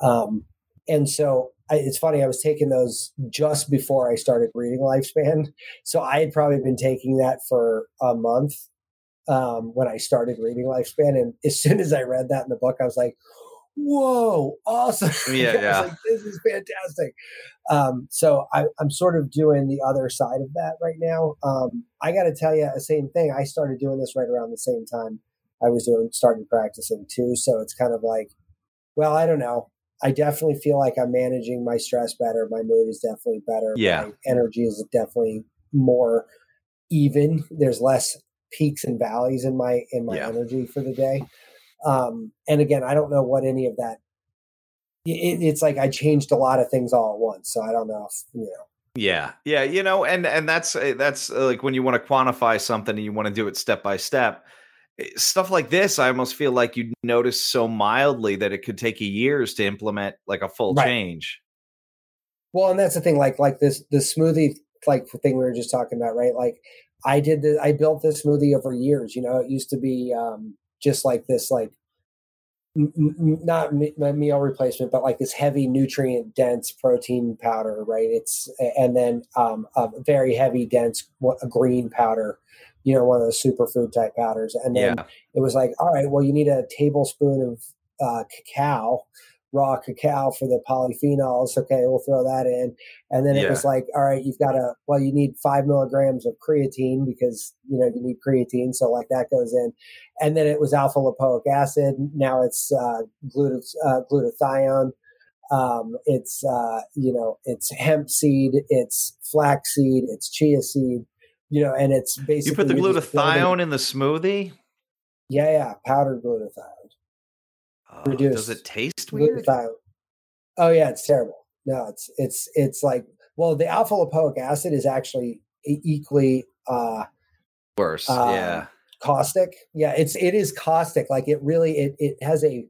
Um, and so I, it's funny. I was taking those just before I started reading Lifespan. So I had probably been taking that for a month um, when I started reading Lifespan. And *laughs* as soon as I read that in the book, I was like, whoa, awesome. *laughs* Yeah, yeah. like, this is fantastic. Um, so I, I'm sort of doing the other side of that right now. Um, I got to tell you the same thing. I started doing this right around the same time I was doing, starting practicing too. So it's kind of like, well, I don't know. I definitely feel like I'm managing my stress better. My mood is definitely better. Yeah. My energy is definitely more even. There's less peaks and valleys in my in my Yeah. energy for the day. Um, and again, I don't know what any of that. It, it's like I changed a lot of things all at once, so I don't know if you know. Yeah, yeah, you know, and and that's uh, that's uh, like when you want to quantify something and you want to do it step by step. Eh, Stuff like this, I almost feel like you'd notice so mildly that it could take you years to implement like a full Right. change. Well, and that's the thing, like like this the smoothie like thing we were just talking about, right? Like I did the I built this smoothie over years. You know, it used to be um, just like this, like m- m- not me- meal replacement, but like this heavy nutrient dense protein powder, right? It's and then um, a very heavy dense green powder. You know, one of those superfood type powders, and then Yeah, it was like, all right, well, you need a tablespoon of uh, cacao, raw cacao for the polyphenols. Okay, we'll throw that in. And then it Yeah. was like, all right, you've got a, well, you need five milligrams of creatine because, you know, you need creatine. So like that goes in. And then it was alpha lipoic acid. Now it's uh, glut- uh, glutathione. Um, it's, uh, you know, it's hemp seed, it's flax seed, it's chia seed, you know, and it's basically. you put the you're just building- glutathione in the smoothie. Yeah, yeah, powdered glutathione. Oh, Reduced. does it taste weird? Glutathione. Oh yeah, it's terrible. No, it's it's it's like well, the alpha lipoic acid is actually equally uh, Worse, Um, yeah. caustic. Yeah, it's it is caustic. Like it really it it has a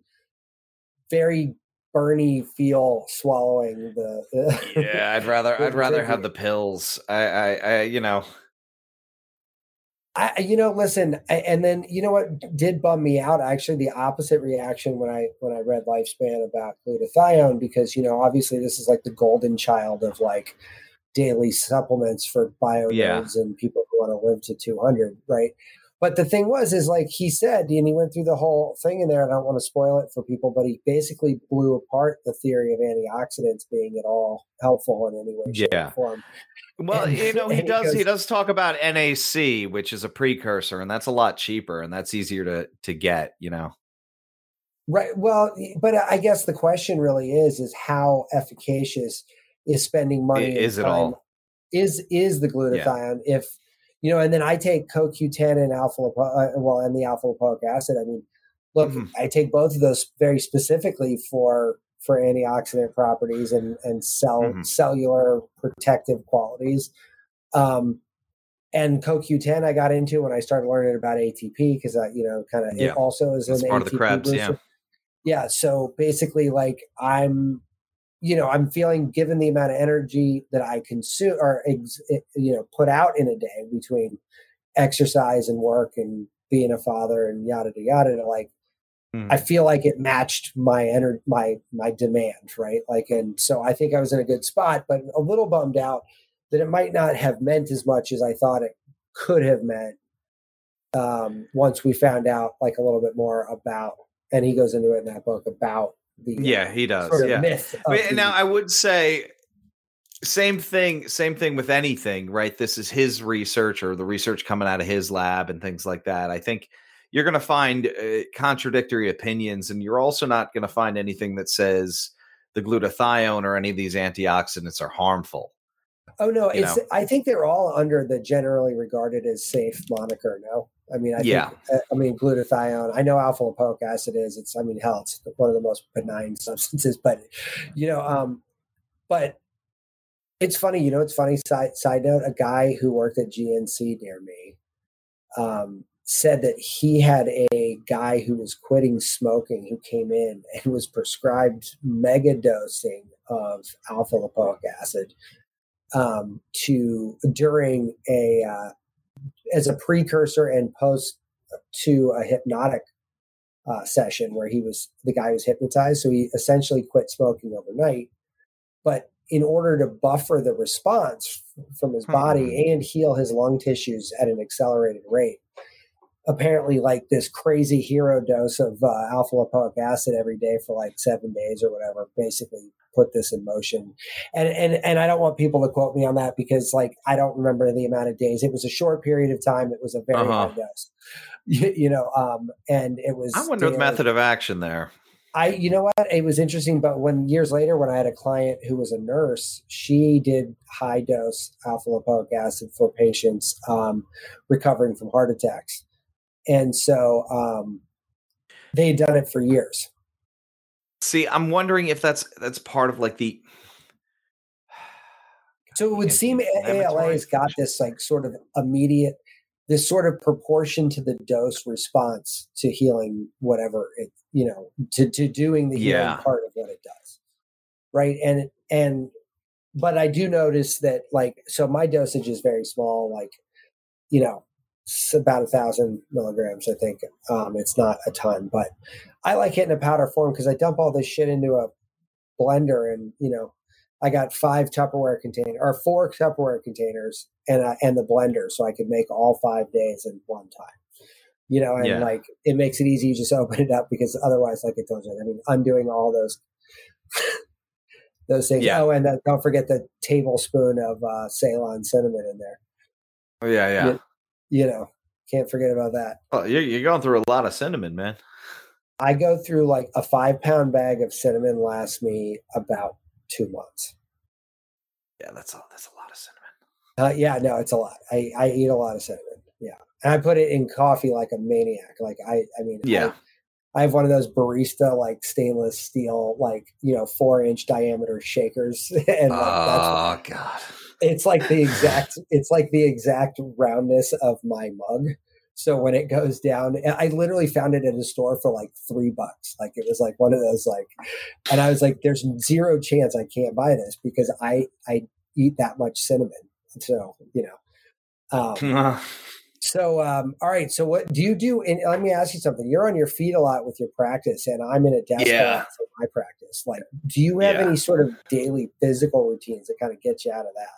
very burny feel swallowing the. *laughs* Yeah, I'd rather I'd the rather have the pills. I I, I you know, I, you know, listen, I, and then you know what did bum me out? Actually, the opposite reaction when I when I read Lifespan about glutathione, because you know, obviously, this is like the golden child of like daily supplements for bio Yeah. and people who want to live to two hundred, right? But the thing was, is like he said, and he went through the whole thing in there. I don't want to spoil it for people, but he basically blew apart the theory of antioxidants being at all helpful in any way, shape, Yeah. or form. well, And- you know, *laughs* he and he does he does talk about NAC, which is a precursor, and that's a lot cheaper and that's easier to to get. You know, Right. Well, but I guess the question really is: is how efficacious is spending money? is it all? Is is the glutathione? If you know, and then I take CoQ10 and alpha uh, well, and the alpha lipoic acid. I mean, look, Mhm. I take both of those very specifically for for antioxidant properties and and cell Mhm. cellular protective qualities. Um, and CoQ10 I got into when I started learning about ATP because I, you know, kind of Yeah. it also is That's an part of the ATP Krebs, booster yeah. yeah so basically like i'm you know i'm feeling given the amount of energy that i consume or ex, you know put out in a day between exercise and work and being a father and yada yada yada like Mhm. i feel like it matched my energy my my demand right like and so i think i was in a good spot but a little bummed out that it might not have meant as much as i thought it could have meant um once we found out like a little bit more about and he goes into it in that book about the uh, yeah, he does. sort of yeah. myth. The- now I would say same thing same thing with anything right this is his research or the research coming out of his lab and things like that i think you're going to find uh, contradictory opinions and you're also not going to find anything that says the glutathione or any of these antioxidants are harmful oh no, you it's. know. I think they're all under the generally regarded as safe moniker. No, I mean, I Yeah. think. uh, I mean, glutathione. I know alpha lipoic acid is. It's. I mean, hell, it's one of the most benign *laughs* substances. But you know, um, but it's funny. You know, it's funny. Side side note: a guy who worked at GNC near me, um, said that he had a guy who was quitting smoking who came in *laughs* and was prescribed mega dosing of alpha lipoic acid um, to during a uh, as a precursor and post to a hypnotic uh, session where he was the guy who was hypnotized so he essentially quit smoking overnight but in order to buffer the response from his body Hmm. and heal his lung tissues at an accelerated rate apparently like this crazy hero dose of uh, alpha lipoic acid every day for like seven days or whatever basically put this in motion and and and i don't want people to quote me on that because like i don't remember the amount of days it was a short period of time it was a very Uh-huh. high dose you, you know um and it was I wonder the method of action there. I, you know what? It was interesting, but when years later, when I had a client who was a nurse, she did high dose alpha lipoic acid for patients um, recovering from heart attacks, and so um, they had done it for years. See, I'm wondering if that's that's part of like the *sighs* So it would seem ALA's got this like sort of immediate, this sort of proportion to the dose response to healing whatever it, you know, to, to doing the healing Yeah. part of what it does. Right. And, and, but I do notice that like, so my dosage is very small, like, you know, it's about a thousand milligrams, I think. Um, it's not a ton, but I like it in a powder form because I dump all this shit into a blender and, you know, I got five Tupperware container or four Tupperware containers and uh, and the blender, so I could make all five days in one time. You know, and Yeah. like it makes it easy. You just *laughs* open it up because otherwise, like I told you, I mean, undoing all those *laughs* those things. Yeah. Oh, and then don't forget the tablespoon of uh, Ceylon cinnamon in there. Oh yeah, yeah. Yeah. You know, can't forget about that. Well, you're, you're going through a lot of cinnamon, man. I go through like a five pound bag of cinnamon lasts me about two months. Yeah, that's a that's a lot of cinnamon. Uh, yeah, no, it's a lot. I, I eat a lot of cinnamon. Yeah, and I put it in coffee like a maniac. Like I, I mean, Yeah. I, have one of those barista like stainless steel, like you know, four inch diameter shakers, *laughs* and like, that's oh god. it's like the exact, it's like the exact roundness of my mug. So when it goes down, I literally found it at a store for like three bucks. Like it was like one of those like, and I was like, "There's zero chance I can't buy this because I I eat that much cinnamon." So you know, um, *laughs* so um, all right. So what do you do? And let me ask you something. You're on your feet a lot with your practice, and I'm in a desk Yeah. my practice. Like, do you have Yeah. any sort of daily physical routines that kind of get you out of that?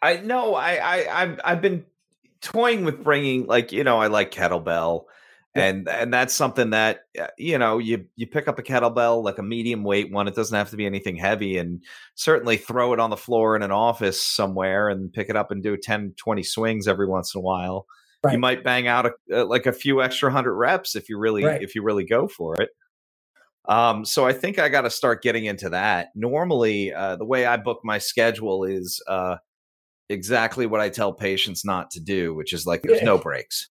I know. I I I've, I've been toying with bringing like you know I like kettlebell, Yeah. and and that's something that uh, you know you you pick up a kettlebell like a medium weight one. It doesn't have to be anything heavy, and certainly throw it on the floor in an office somewhere and pick it up and do 10, 20 swings every once in a while. Right. You might bang out a, uh, like a few extra hundred reps if you really Right. if you really go for it. Um, so I think I got to start getting into that. Normally, uh, the way I book my schedule is uh, exactly what I tell patients not to do, which is like there's Yeah. no breaks.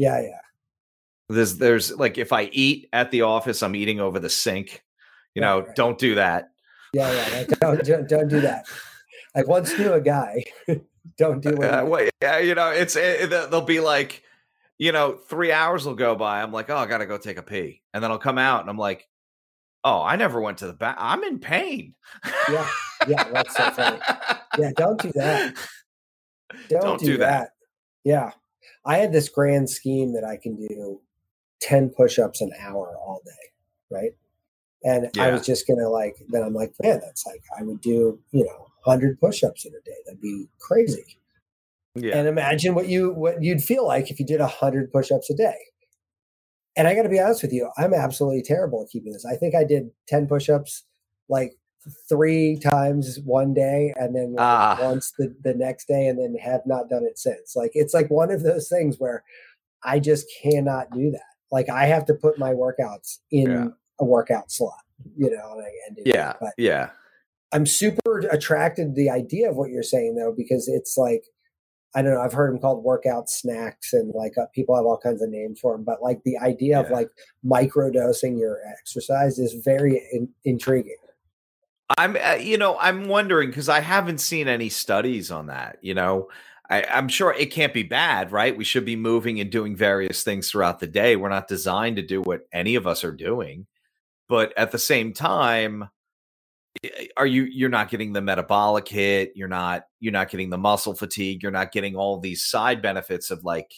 Yeah, yeah. There's there's like if I eat at the office, I'm eating over the sink. You Right, know, right. don't do that. Yeah, yeah. like, don't, *laughs* don't, don't do that. I once knew a guy. *laughs* don't do what. Uh, well, yeah, you know, it's it, it- they'll be like, you know, three hours will go by. I'm like, oh, I gotta go take a pee, and then I'll come out and I'm like, oh, I never went to the bath. I'm in pain. Yeah, yeah, that's so funny. yeah, don't do that. *laughs* Don't, Don't do, do that. that. Yeah, I had this grand scheme that I can do ten push-ups an hour all day, right? And I was just gonna like. Then I'm like, man, that's like I would do, you know, hundred push-ups in a day. That'd be crazy. Yeah, and imagine what you what you'd feel like if you did 100 push-ups a day and i got to be honest with you i'm absolutely terrible at keeping this i think i did 10 push-ups like three times one day and then like Ah. once the, the next day and then have not done it since like it's like one of those things where i just cannot do that like i have to put my workouts in Yeah. a workout slot you know and, I, and do yeah, that. but yeah. I'm super attracted to the idea of what you're saying though, because it's like, I don't know, I've heard them called workout snacks and like uh, people have all kinds of names for them, but like the idea of Yeah. like microdosing your exercise is very in- intriguing. I'm, uh, you know, I'm wondering because I haven't seen any studies on that. You know, I, I'm sure it can't be bad, right? We should be moving and doing various things throughout the day. We're not designed to do what any of us are doing, but at the same time, eh, eh, are you you're not getting the metabolic hit you're not you're not getting the muscle fatigue you're not getting all these side benefits of like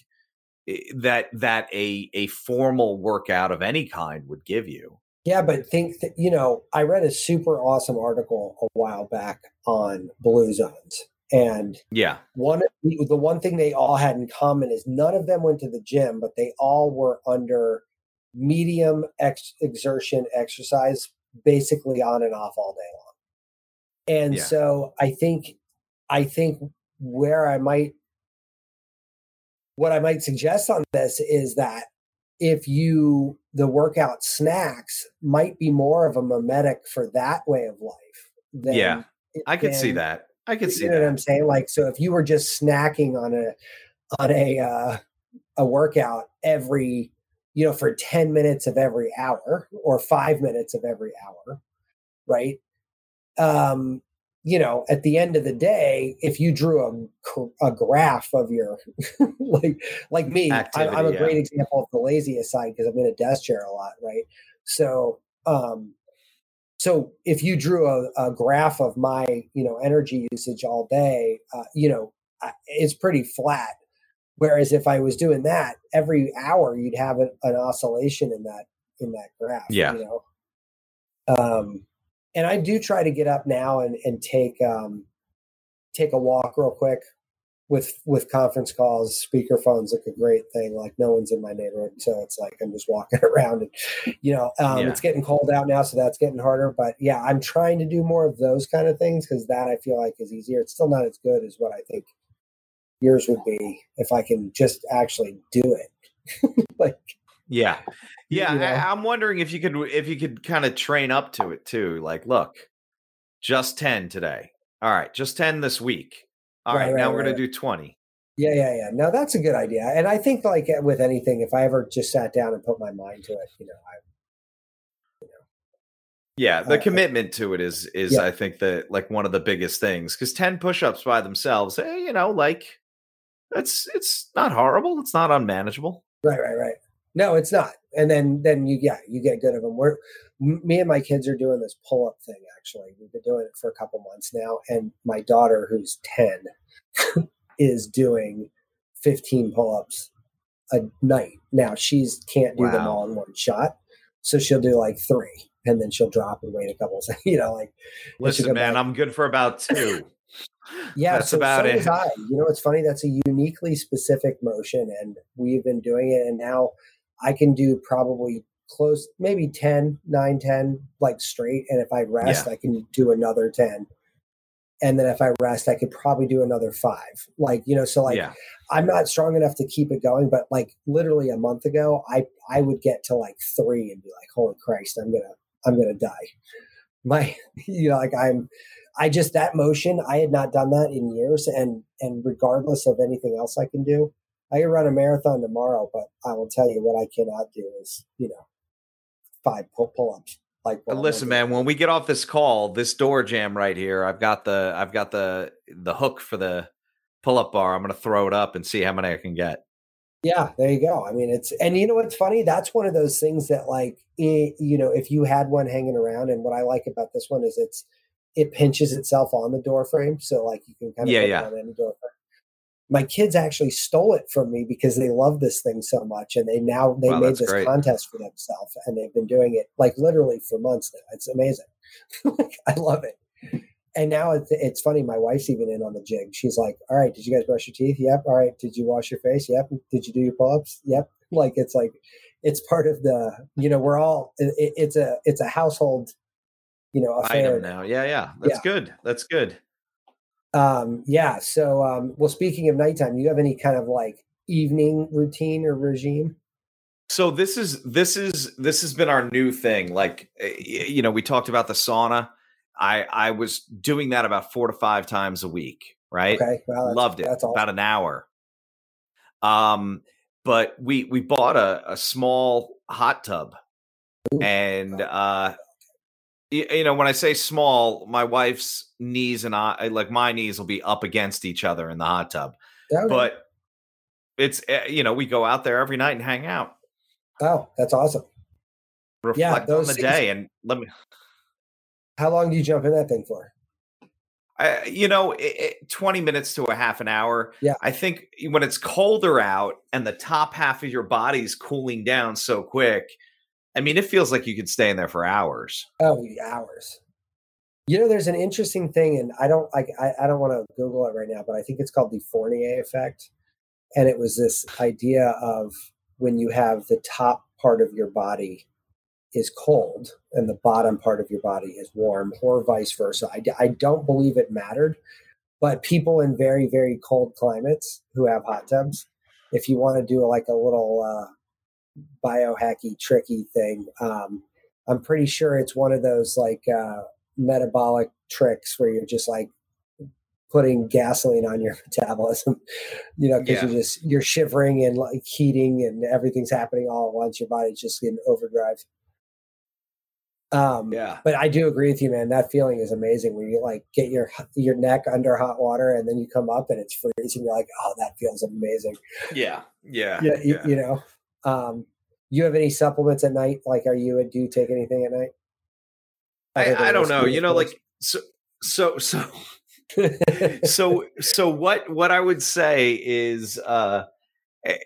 eh, that that a a formal workout of any kind would give you yeah but think that you know i read a super awesome article a while back on blue zones and yeah one the one thing they all had in common is none of them went to the gym but they all were under medium ex- exertion exercise basically on and off all day long. And yeah. so I think I think where I might what I might suggest on this is that if you the workout snacks might be more of a mimetic for that way of life. Than, yeah, I could see that. I could see that. I'm saying. Like, so if you were just snacking on a on a uh, a workout every you know, for 10 minutes of every hour or five minutes of every hour, right? Um, you know, at the end of the day, if you drew a, a graph of your, *laughs* like, like me, Activity, I, am a yeah. great example of the laziest side because I'm in a desk chair a lot, right? So, um, so if you drew a, a graph of my, you know, energy usage all day, uh, you know, it's pretty flat Whereas if I was doing that every hour, you'd have an, an oscillation in that in that graph. Yeah. You know. Um, and I do try to get up now and and take um, take a walk real quick with with conference calls. Speakerphones like a great thing. Like no one's in my neighborhood, so it's like I'm just walking *laughs* around and you know um, yeah. it's getting cold out now, so that's getting harder. But yeah, I'm trying to do more of those kind of things because that I feel like is easier. It's still not as good as what I think yours would be if I can just actually do it. *laughs* like, yeah, yeah. You know? I, I'm wondering if you could if you could kind of train up to it too. Like, look, just ten today. All right, just ten this week. All right, right, right now we're right. gonna do twenty. Yeah, yeah, yeah. No, that's a good idea. And I think like with anything, if I ever just sat down and put my mind to it, you know, I yeah, the uh, commitment to it is is yeah. I think that like one of the biggest things because ten push-ups by themselves, hey, you know, like it's it's not horrible. It's not unmanageable. Right, right, right. No, it's not. And then then you yeah you get good of them. We're me and my kids are doing this pull up thing. Actually, we've been doing it for a couple months now, and my daughter, who's ten, *laughs* is doing fifteen pull ups a night. Now she's can't do wow. them all in one shot, so she'll do like three, and then she'll drop and wait a couple. *laughs* Seconds, you know, like listen, man, back. I'm good for about *laughs* two. Yeah, that's so, about so it. I. You know, it's funny. That's a uniquely specific motion, and we've been doing it. And now I can do probably close, maybe 10, 9, 10, like straight. And if I rest, yeah. I can do another 10. And then if I rest, I could probably do another five. Like, you know, so like yeah. I'm not strong enough to keep it going, but like literally a month ago, I I would get to like three and be like, holy Christ, I'm gonna I'm gonna die. My *laughs* you know, like I'm I just that motion, I had not done that in years, and and regardless of anything else I can do, I can run a marathon tomorrow. But I will tell you what I cannot do is you know five pull ups. Like listen, man, when we get off this call, this door jamb right here, I've got the I've got the the hook for the pull up bar. I'm gonna throw it up and see how many I can get. Yeah, there you go. I mean, it's and you know what's funny? That's one of those things that like it, you know, if you had one hanging around, and what I like about this one is it's it pinches itself on the door frame, so like you can kind of yeah, yeah. on any door frame. My kids actually stole it from me because they love this thing so much, and they now they wow, made this great. contest for themselves, and they've been doing it like literally for months now. It's amazing. *laughs* I love it. And now it's, it's funny. My wife's even in on the jig. She's like, "All right, did you guys brush your teeth? Yep. All right, did you wash your face? Yep. Did you do your pull-ups? Yep." Like it's like it's part of the you know we're all it, it's a it's a household you know, affair. Item now. Yeah, yeah. That's yeah. good. That's good. Um, yeah. So, um, well, speaking of nighttime, you have any kind of like evening routine or regime? So this is this is this has been our new thing. Like, eh, you know, we talked about the sauna. I I was doing that about four to five times a week. Right. Okay. Well, Loved it. That's awesome. about an hour. Um, but we we bought a, a small hot tub, Ooh. and uh, you know when i say small my wife's knees and i like my knees will be up against each other in the hot tub Okay. but it's eh, you know we go out there every night and hang out, oh, that's awesome. reflect on those the day, and let me. How long do you jump in that thing for? I, you know, it, it, 20 minutes to a half an hour. Yeah. I think when it's colder out and the top half of your body's cooling down so quick, I mean, it feels like you could stay in there for hours. Oh, hours. You know, there's an interesting thing, and I don't like I, I don't want to Google it right now, but I think it's called the Fournier effect. And it was this idea of when you have the top part of your body is cold and the bottom part of your body is warm, or vice versa. I, I don't believe it mattered, but people in very, very cold climates who have hot tubs, if you want to do like a little uh, biohacky, tricky thing, um, I'm pretty sure it's one of those like uh, metabolic tricks where you're just like putting gasoline on your *laughs* metabolism, you know, because Yeah. you're just you're shivering and like heating and everything's happening all at once. Your body's just in overdrive. Um, Yeah. but I do agree with you, man. That feeling is amazing when you like get your your neck under hot water and then you come up and it's freezing. You're like, oh, that feels amazing. Yeah. Yeah. Yeah, you, you know. Um, you have any supplements at night? Like, are you do you take anything at night? I, I don't know. You know, like, so, so, so, *laughs* so *laughs* so what what i would say is uh eh,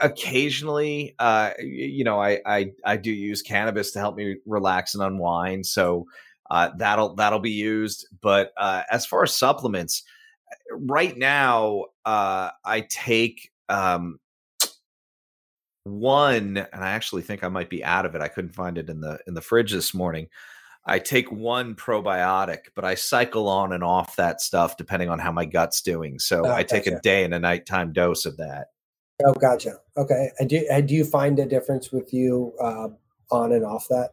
occasionally uh you know I, I i do use cannabis to help me relax and unwind so uh that'll that'll be used but uh as far as supplements right now uh i take um one and i actually think i might be out of it i couldn't find it in the in the fridge this morning I take one probiotic, but I cycle on and off that stuff depending on how my gut's doing. So Oh, I take a day and a nighttime dose of that. oh, gotcha. Okay. And do and do you find a difference with you uh, on and off that?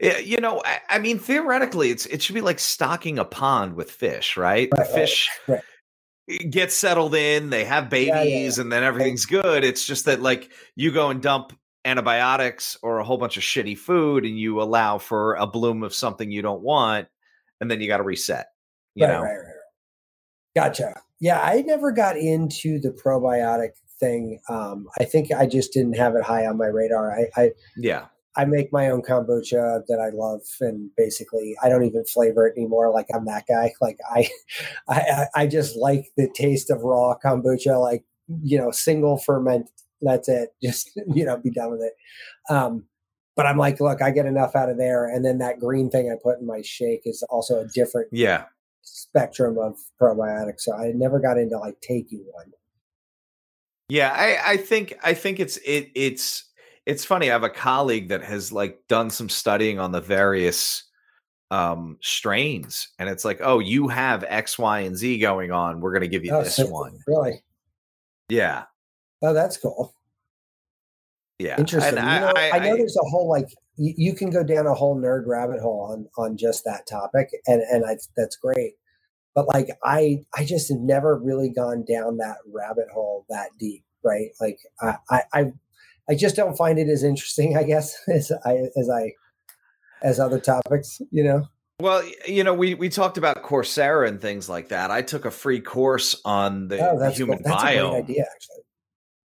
Yeah, you know, I, I mean, theoretically, it's it should be like stocking a pond with fish, right? The Right, right, fish right. Get settled in, they have yeah, babies, and then everything's good. It's just that like you go and dump antibiotics or a whole bunch of shitty food, and you allow for a bloom of something you don't want, and then you got to reset. You right, know, right, right. Gotcha. Yeah, I never got into the probiotic thing. Um, I think I just didn't have it high on my radar. I, I yeah. I make my own kombucha that I love, and basically, I don't even flavor it anymore. Like I'm that guy. *laughs* Like I, I, I- just like the taste of raw kombucha. Like you know, single ferment. That's it. *laughs* Just you know, be done with it. Um, but I'm like, look, I get enough out of there, and then that green thing I put in my shake is also a different Yeah. spectrum of probiotics. So I never got into like taking one. Yeah, I, I think I think it's it it's it's funny. I have a colleague that has like done some studying on the various um strains, and it's like, oh, you have X, Y, and Z going on. We're gonna give you Oh, this so- one. *laughs* Really? Yeah, Oh, that's cool. yeah. Interesting. And you know, I, know I- there's a whole like you, you can go down a whole nerd rabbit hole on on just that topic, and and I, that's great. But like I I just have never really gone down that rabbit hole that deep, right? Like I I I, just don't find it as interesting, *laughs* I guess, as I as I as other topics. You know. Well, you know, we we talked about Coursera and things like that. I took a free course on the, Oh, the human cool. that's a biome. idea, actually.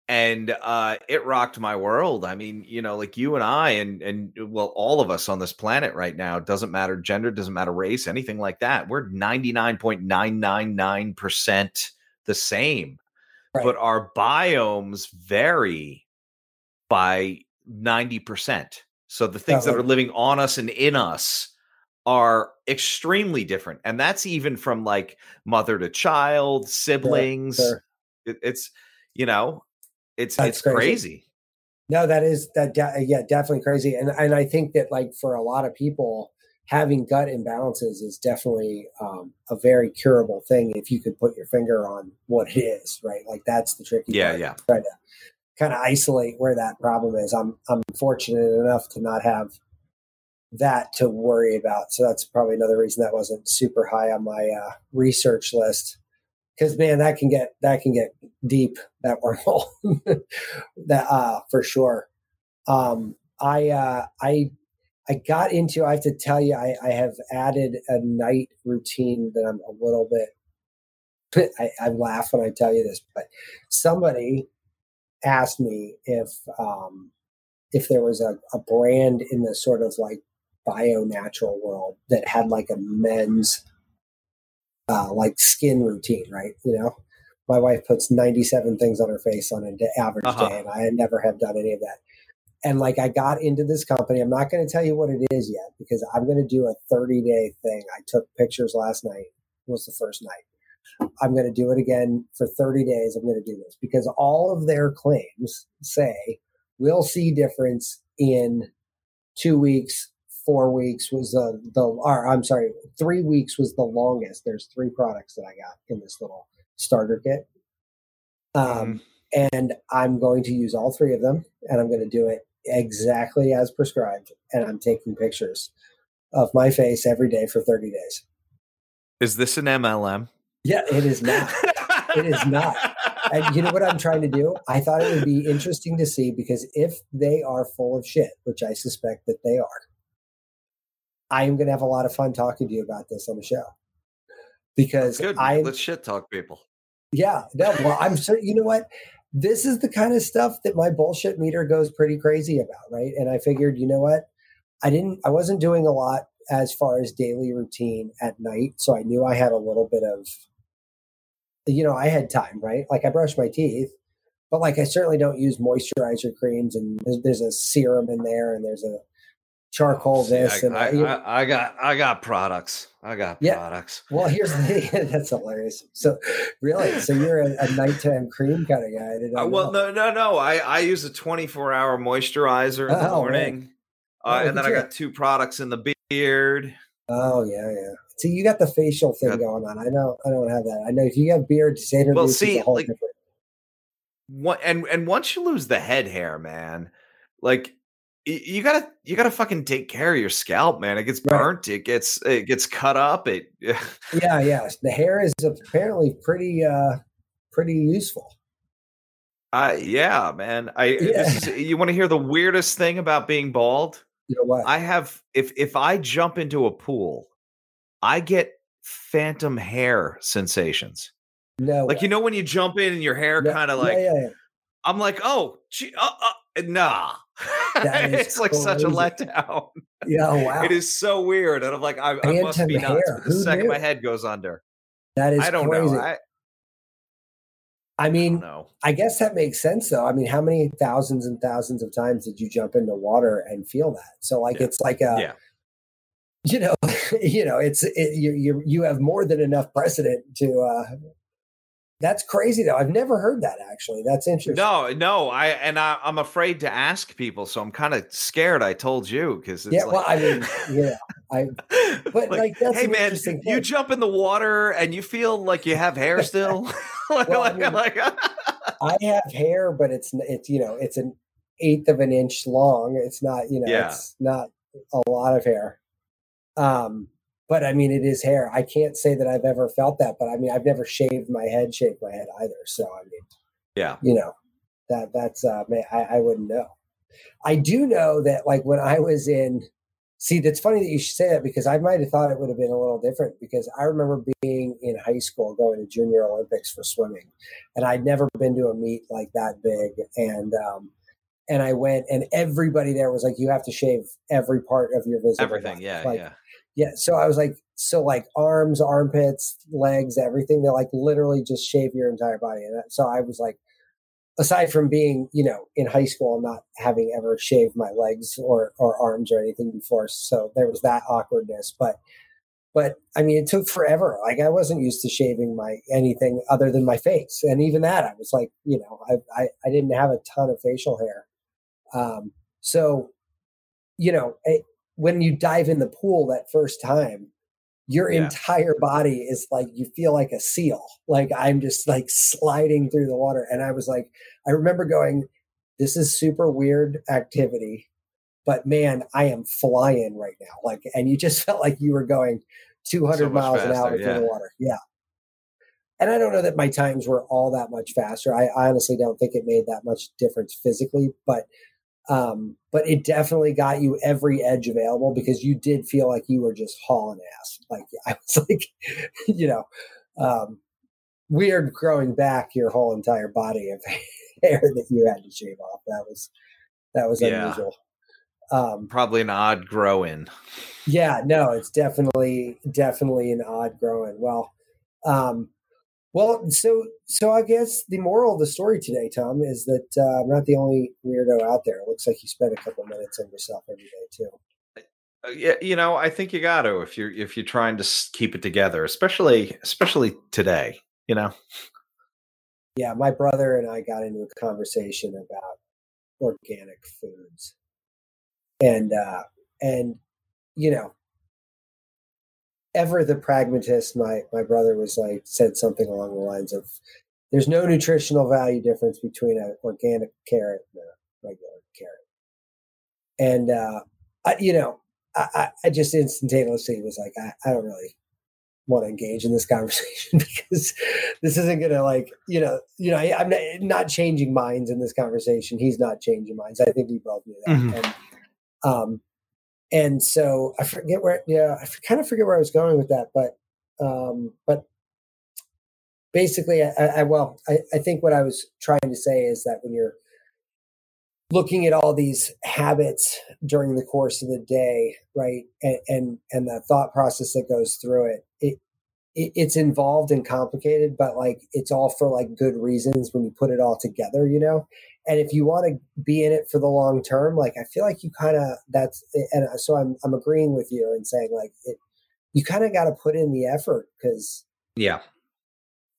and uh it rocked my world i mean you know like you and i and and well all of us on this planet right now doesn't matter gender doesn't matter race anything like that we're 99.999% the same Right. but our biomes vary by 90% so the things that like- are living on us and in us are extremely different and that's even from like mother to child siblings sure. it, it's you know it's That's it's crazy. crazy. No, that is that. De- yeah, definitely crazy. And and I think that like for a lot of people, having gut imbalances is definitely um, a very curable thing if you could put your finger on what it is. Right, like that's the tricky. Yeah, part. yeah. Try to kind of isolate where that problem is. I'm I'm fortunate enough to not have that to worry about. So that's probably another reason that wasn't super high on my uh, research list. Because man, that can get that can get deep that *laughs* wormhole. that uh, for sure. Um, I uh, I I got into. I have to tell you, I, I have added a night routine that I'm a little bit *laughs* I, I laugh when I tell you this, but somebody asked me if um, if there was a, a brand in the sort of like bio natural world that had like a men's uh, like skin routine, right? You know, my wife puts 97 things on her face on an average Uh-huh. day, and I never have done any of that. And like I got into this company, I'm not going to tell you what it is yet because I'm going to do a 30 day thing. I took pictures last night. Was the first night. I'm going to do it again for 30 days. I'm going to do this because all of their claims say we'll see difference in two weeks, four weeks was the the. Or I'm sorry, three weeks was the longest. There's three products that I got in this little starter kit. Um, and I'm going to use all three of them, and I'm going to do it exactly as prescribed. And I'm taking pictures of my face every day for 30 days. Is this an MLM? Yeah, it is not. It is not. And you know what I'm trying to do? I thought it would be interesting to see because if they are full of shit, which I suspect that they are, I am going to have a lot of fun talking to you about this on the show. Because I, Let's shit talk people. yeah, no, well, I'm certain. You know what? This is the kind of stuff that my bullshit meter goes pretty crazy about, right? And I figured, you know what? I didn't. I wasn't doing a lot as far as daily routine at night, so I knew I had a little bit of, you know, I had time, right? Like I brush my teeth, but like I certainly don't use moisturizer creams, and there's, there's a serum in there, and there's a charcoal See, this, I, and I, I, I got I got products. I got Yeah. products. well, here's the thing. *laughs* That's hilarious. So, really, so you're a, a nighttime cream kind of guy? Uh, well, know. no, no, no. I, I use a 24 hour moisturizer in the Oh, morning. Oh, Uh, look and then I got two products in the beard. Oh yeah, yeah. See, you got the facial thing Got- going on. I know. I don't have that. I know if you have beard, St. Introduce see, is a whole like- different. What and and once you lose the head hair, man, like you gotta you gotta fucking take care of your scalp, man. It gets Right. burnt, it gets it gets cut up. It *laughs* Yeah, yeah. The hair is apparently pretty, uh pretty useful. I yeah, man. I *laughs* Yeah. this is, you want to hear the weirdest thing about being bald? You know what? I have if if I jump into a pool, I get phantom hair sensations. no, Like you know when you jump in and your hair Yeah, kind of like yeah, yeah. I'm like, oh, gee, uh, uh, nah. That *laughs* is it's like such a letdown. Yeah, oh, *laughs* wow. It is so weird, and I'm like, I, I must be nuts. hair, The who second knew? my head goes under, That is I don't crazy. know. I, I I mean, know. I guess that makes sense though. I mean, how many thousands and thousands of times did you jump into water and feel that? So like Yeah. it's like a yeah, you know, *laughs* you know, it's it, you you you have more than enough precedent to uh that's crazy though. I've never heard that actually. That's interesting. no, no. I and I, I'm afraid to ask people, so I'm kind of scared. I told you because yeah, well, I mean, yeah, I *laughs* but, like, that's hey an man, interesting you jump in the water and you feel like you have hair still. like, *laughs* Well, I mean, like- I have hair, but it's it's you know it's an eighth of an inch long. It's not you know Yeah. it's not a lot of hair. Um, but I mean it is hair. I can't say that I've ever felt that, but I mean I've never shaved my head, shaved my head either. So I mean yeah, you know that that's uh man, I, I wouldn't know. I do know that like when I was in see that's funny that you should say that because I might have thought it would have been a little different because I remember being in high school going to junior Olympics for swimming and I'd never been to a meet like that big and um and I went and everybody there was like you have to shave every part of your visible everything. body." Yeah, like, yeah. Yeah, so I was like, so like arms, armpits, legs, everything. They're like literally just shave your entire body. And so I was like, aside from being, you know, in high school, not having ever shaved my legs or or arms or anything before, so there was that awkwardness. But but I mean, it took forever. Like I wasn't used to shaving my anything other than my face, and even that, I was like, you know, I I, I didn't have a ton of facial hair. Um, so you know, it, when you dive in the pool that first time, your Yeah. entire body is like you feel like a seal. Like I'm just like sliding through the water. And I was like, I remember going, this is super weird activity, but man, I am flying right now. Like, and you just *laughs* felt like you were going 200 So miles an hour faster, through the water. Yeah. And I don't know that my times were all that much faster. I honestly don't think it made that much difference physically, but um, but it definitely got you every edge available because you did feel like you were just hauling ass. Like *laughs* I was like, you know, um, weird growing back your whole entire body of *laughs* hair that you had to shave off. That was that was Yeah. unusual. Um, Probably an odd grow in. yeah, no, it's definitely definitely an odd growing. Well, um, well, so so I guess the moral of the story today, Tom, is that uh, I'm not the only weirdo out there. It looks like you spend a couple minutes on yourself every day too. Uh, Yeah, you know, I think you got to if you're if you're trying to keep it together, especially especially today. You know, Yeah, my brother and I got into a conversation about organic foods, and uh, and you know, ever the pragmatist, my my brother was like said something along the lines of, "There's no nutritional value difference between an organic carrot and a regular carrot," and uh, I, you know, I, I just instantaneously was like, I, I don't really want to engage in this conversation *laughs* because this isn't going to like you know you know I, I'm not, not changing minds in this conversation. He's not changing minds. I think we both knew that. Mhm. And um, and so I forget where yeah I kind of forget where I was going with that, but um, but basically I, I well I, I think what I was trying to say is that when you're looking at all these habits during the course of the day right and and, and the thought process that goes through it it it, it's involved and complicated, but like it's all for like good reasons when you put it all together, you know. And if you want to be in it for the long term, like I feel like you kind of that's and so I'm I'm agreeing with you and saying like it, you kind of got to put in the effort because yeah,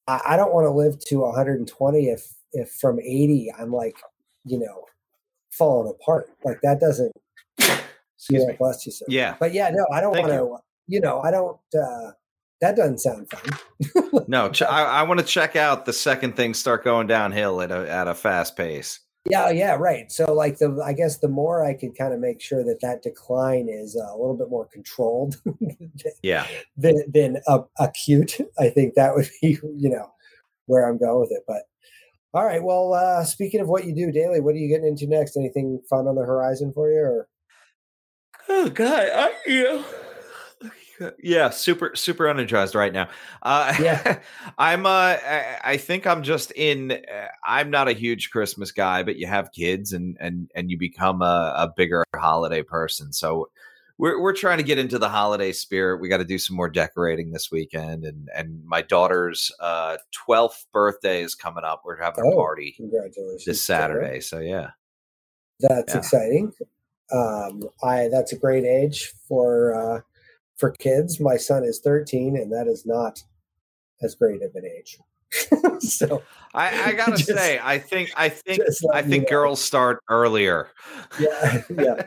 I, I don't want to live to 120 if if from 80 I'm like you know falling apart. Like that doesn't excuse yeah me. bless you sir. Yeah, but yeah no I don't want to you know I don't uh that doesn't sound fun *laughs* no, ch- I, I want to check out the second things start going downhill at a at a fast pace. Yeah, yeah, right. So, like the, I guess the more I could kind of make sure that that decline is uh, a little bit more controlled *laughs* Yeah, than than uh, acute. I think that would be, you know, where I'm going with it. But all right, well, uh, speaking of what you do daily, what are you getting into next? Anything fun on the horizon for you? Or Oh God, I, yeah, *laughs* yeah, super super energized right now. Uh, Yeah. *laughs* I'm. Uh, I, I think I'm just in. Uh, I'm not a huge Christmas guy, but you have kids, and and and you become a, a bigger holiday person. So we're we're trying to get into the holiday spirit. We got to do some more decorating this weekend, and and my daughter's uh, 12th birthday is coming up. We're having a Oh, party congratulations! this. Saturday. So yeah, That's Yeah. exciting. Um, I that's a great age for uh, for kids. My son is 13, and that is not as great of an age. *laughs* so I, I gotta Just- say, I think I think I think you know. girls start earlier. yeah, *laughs* yeah.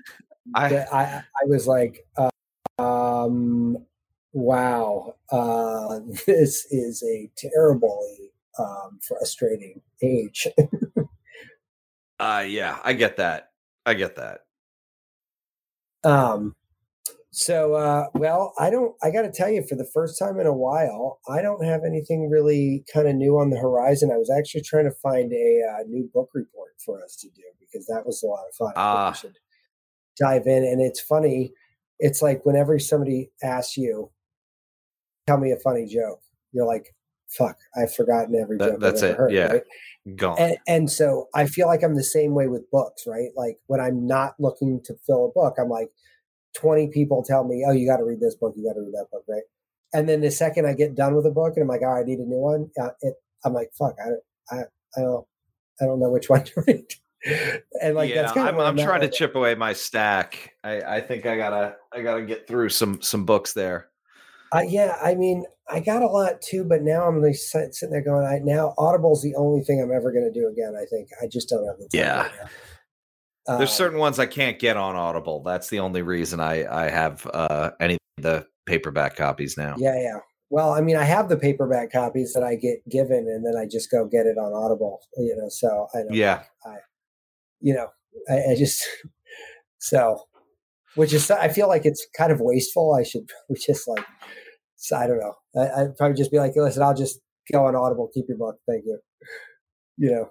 *laughs* I Yeah, I I was like, uh, um, wow, uh, this is a terribly um, frustrating age. uh yeah, I get that. I get that. Um, so, uh, well, I don't, I got to tell you, for the first time in a while, I don't have anything really kind of new on the horizon. I was actually trying to find a uh, new book report for us to do because that was a lot of fun. Ah. we should dive in. And it's funny. It's like whenever somebody asks you, tell me a funny joke, you're like, fuck, I've forgotten every That- joke. that's it, Heard, yeah. right? Gone. and, and so I feel like I'm the same way with books, right? Like when I'm not looking to fill a book, I'm like, 20 people tell me, oh, you got to read this book, you got to read that book, right? And then the second I get done with a book and I'm like, oh, I need a new one, uh, it, I'm like, fuck, I, I, I don't, I don't know which one to *laughs* read. and like yeah, that's kind of I'm, I'm trying to chip away my stack. I, I think I gotta I gotta get through some some books there. Uh, yeah, I mean, I got a lot too, but now I'm like sitting there going, I now Audible's the only thing I'm ever going to do again. I think I just don't have the time. Yeah. right There's Um, certain ones I can't get on Audible. That's the only reason I I have uh any of the paperback copies now. Yeah, yeah. Well, I mean, I have the paperback copies that I get given, and then I just go get it on Audible. You know, so I don't. Yeah. I, you know, I, I just *laughs* so, which is I feel like it's kind of wasteful. I should *laughs* just like, so I don't know. I, I'd probably just be like, listen, I'll just go on Audible. Keep your book, thank you. You know,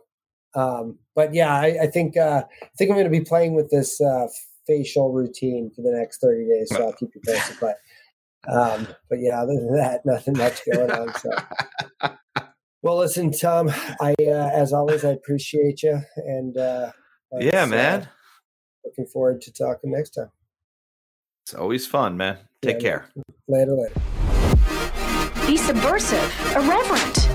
um, but yeah, I, I think uh, I think I'm going to be playing with this uh, facial routine for the next 30 days. So I'll keep you posted. But um, but yeah, other than that, *laughs* nothing much going on. So Well, listen, Tom. I, uh, as always, I appreciate you, and uh, Yeah, let's, uh, man. looking forward to talking next time. It's always fun, man. Take Yeah. care. Later, later. Be subversive, irreverent.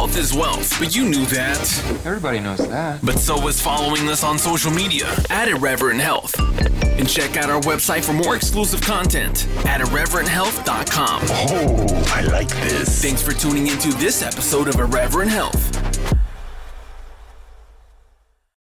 Health is wealth, but you knew that. Everybody knows that. But so is following us on social media at Irreverent Health. And check out our website for more exclusive content at irreverenthealth.com. Oh, I like this. Thanks for tuning into this episode of Irreverent Health.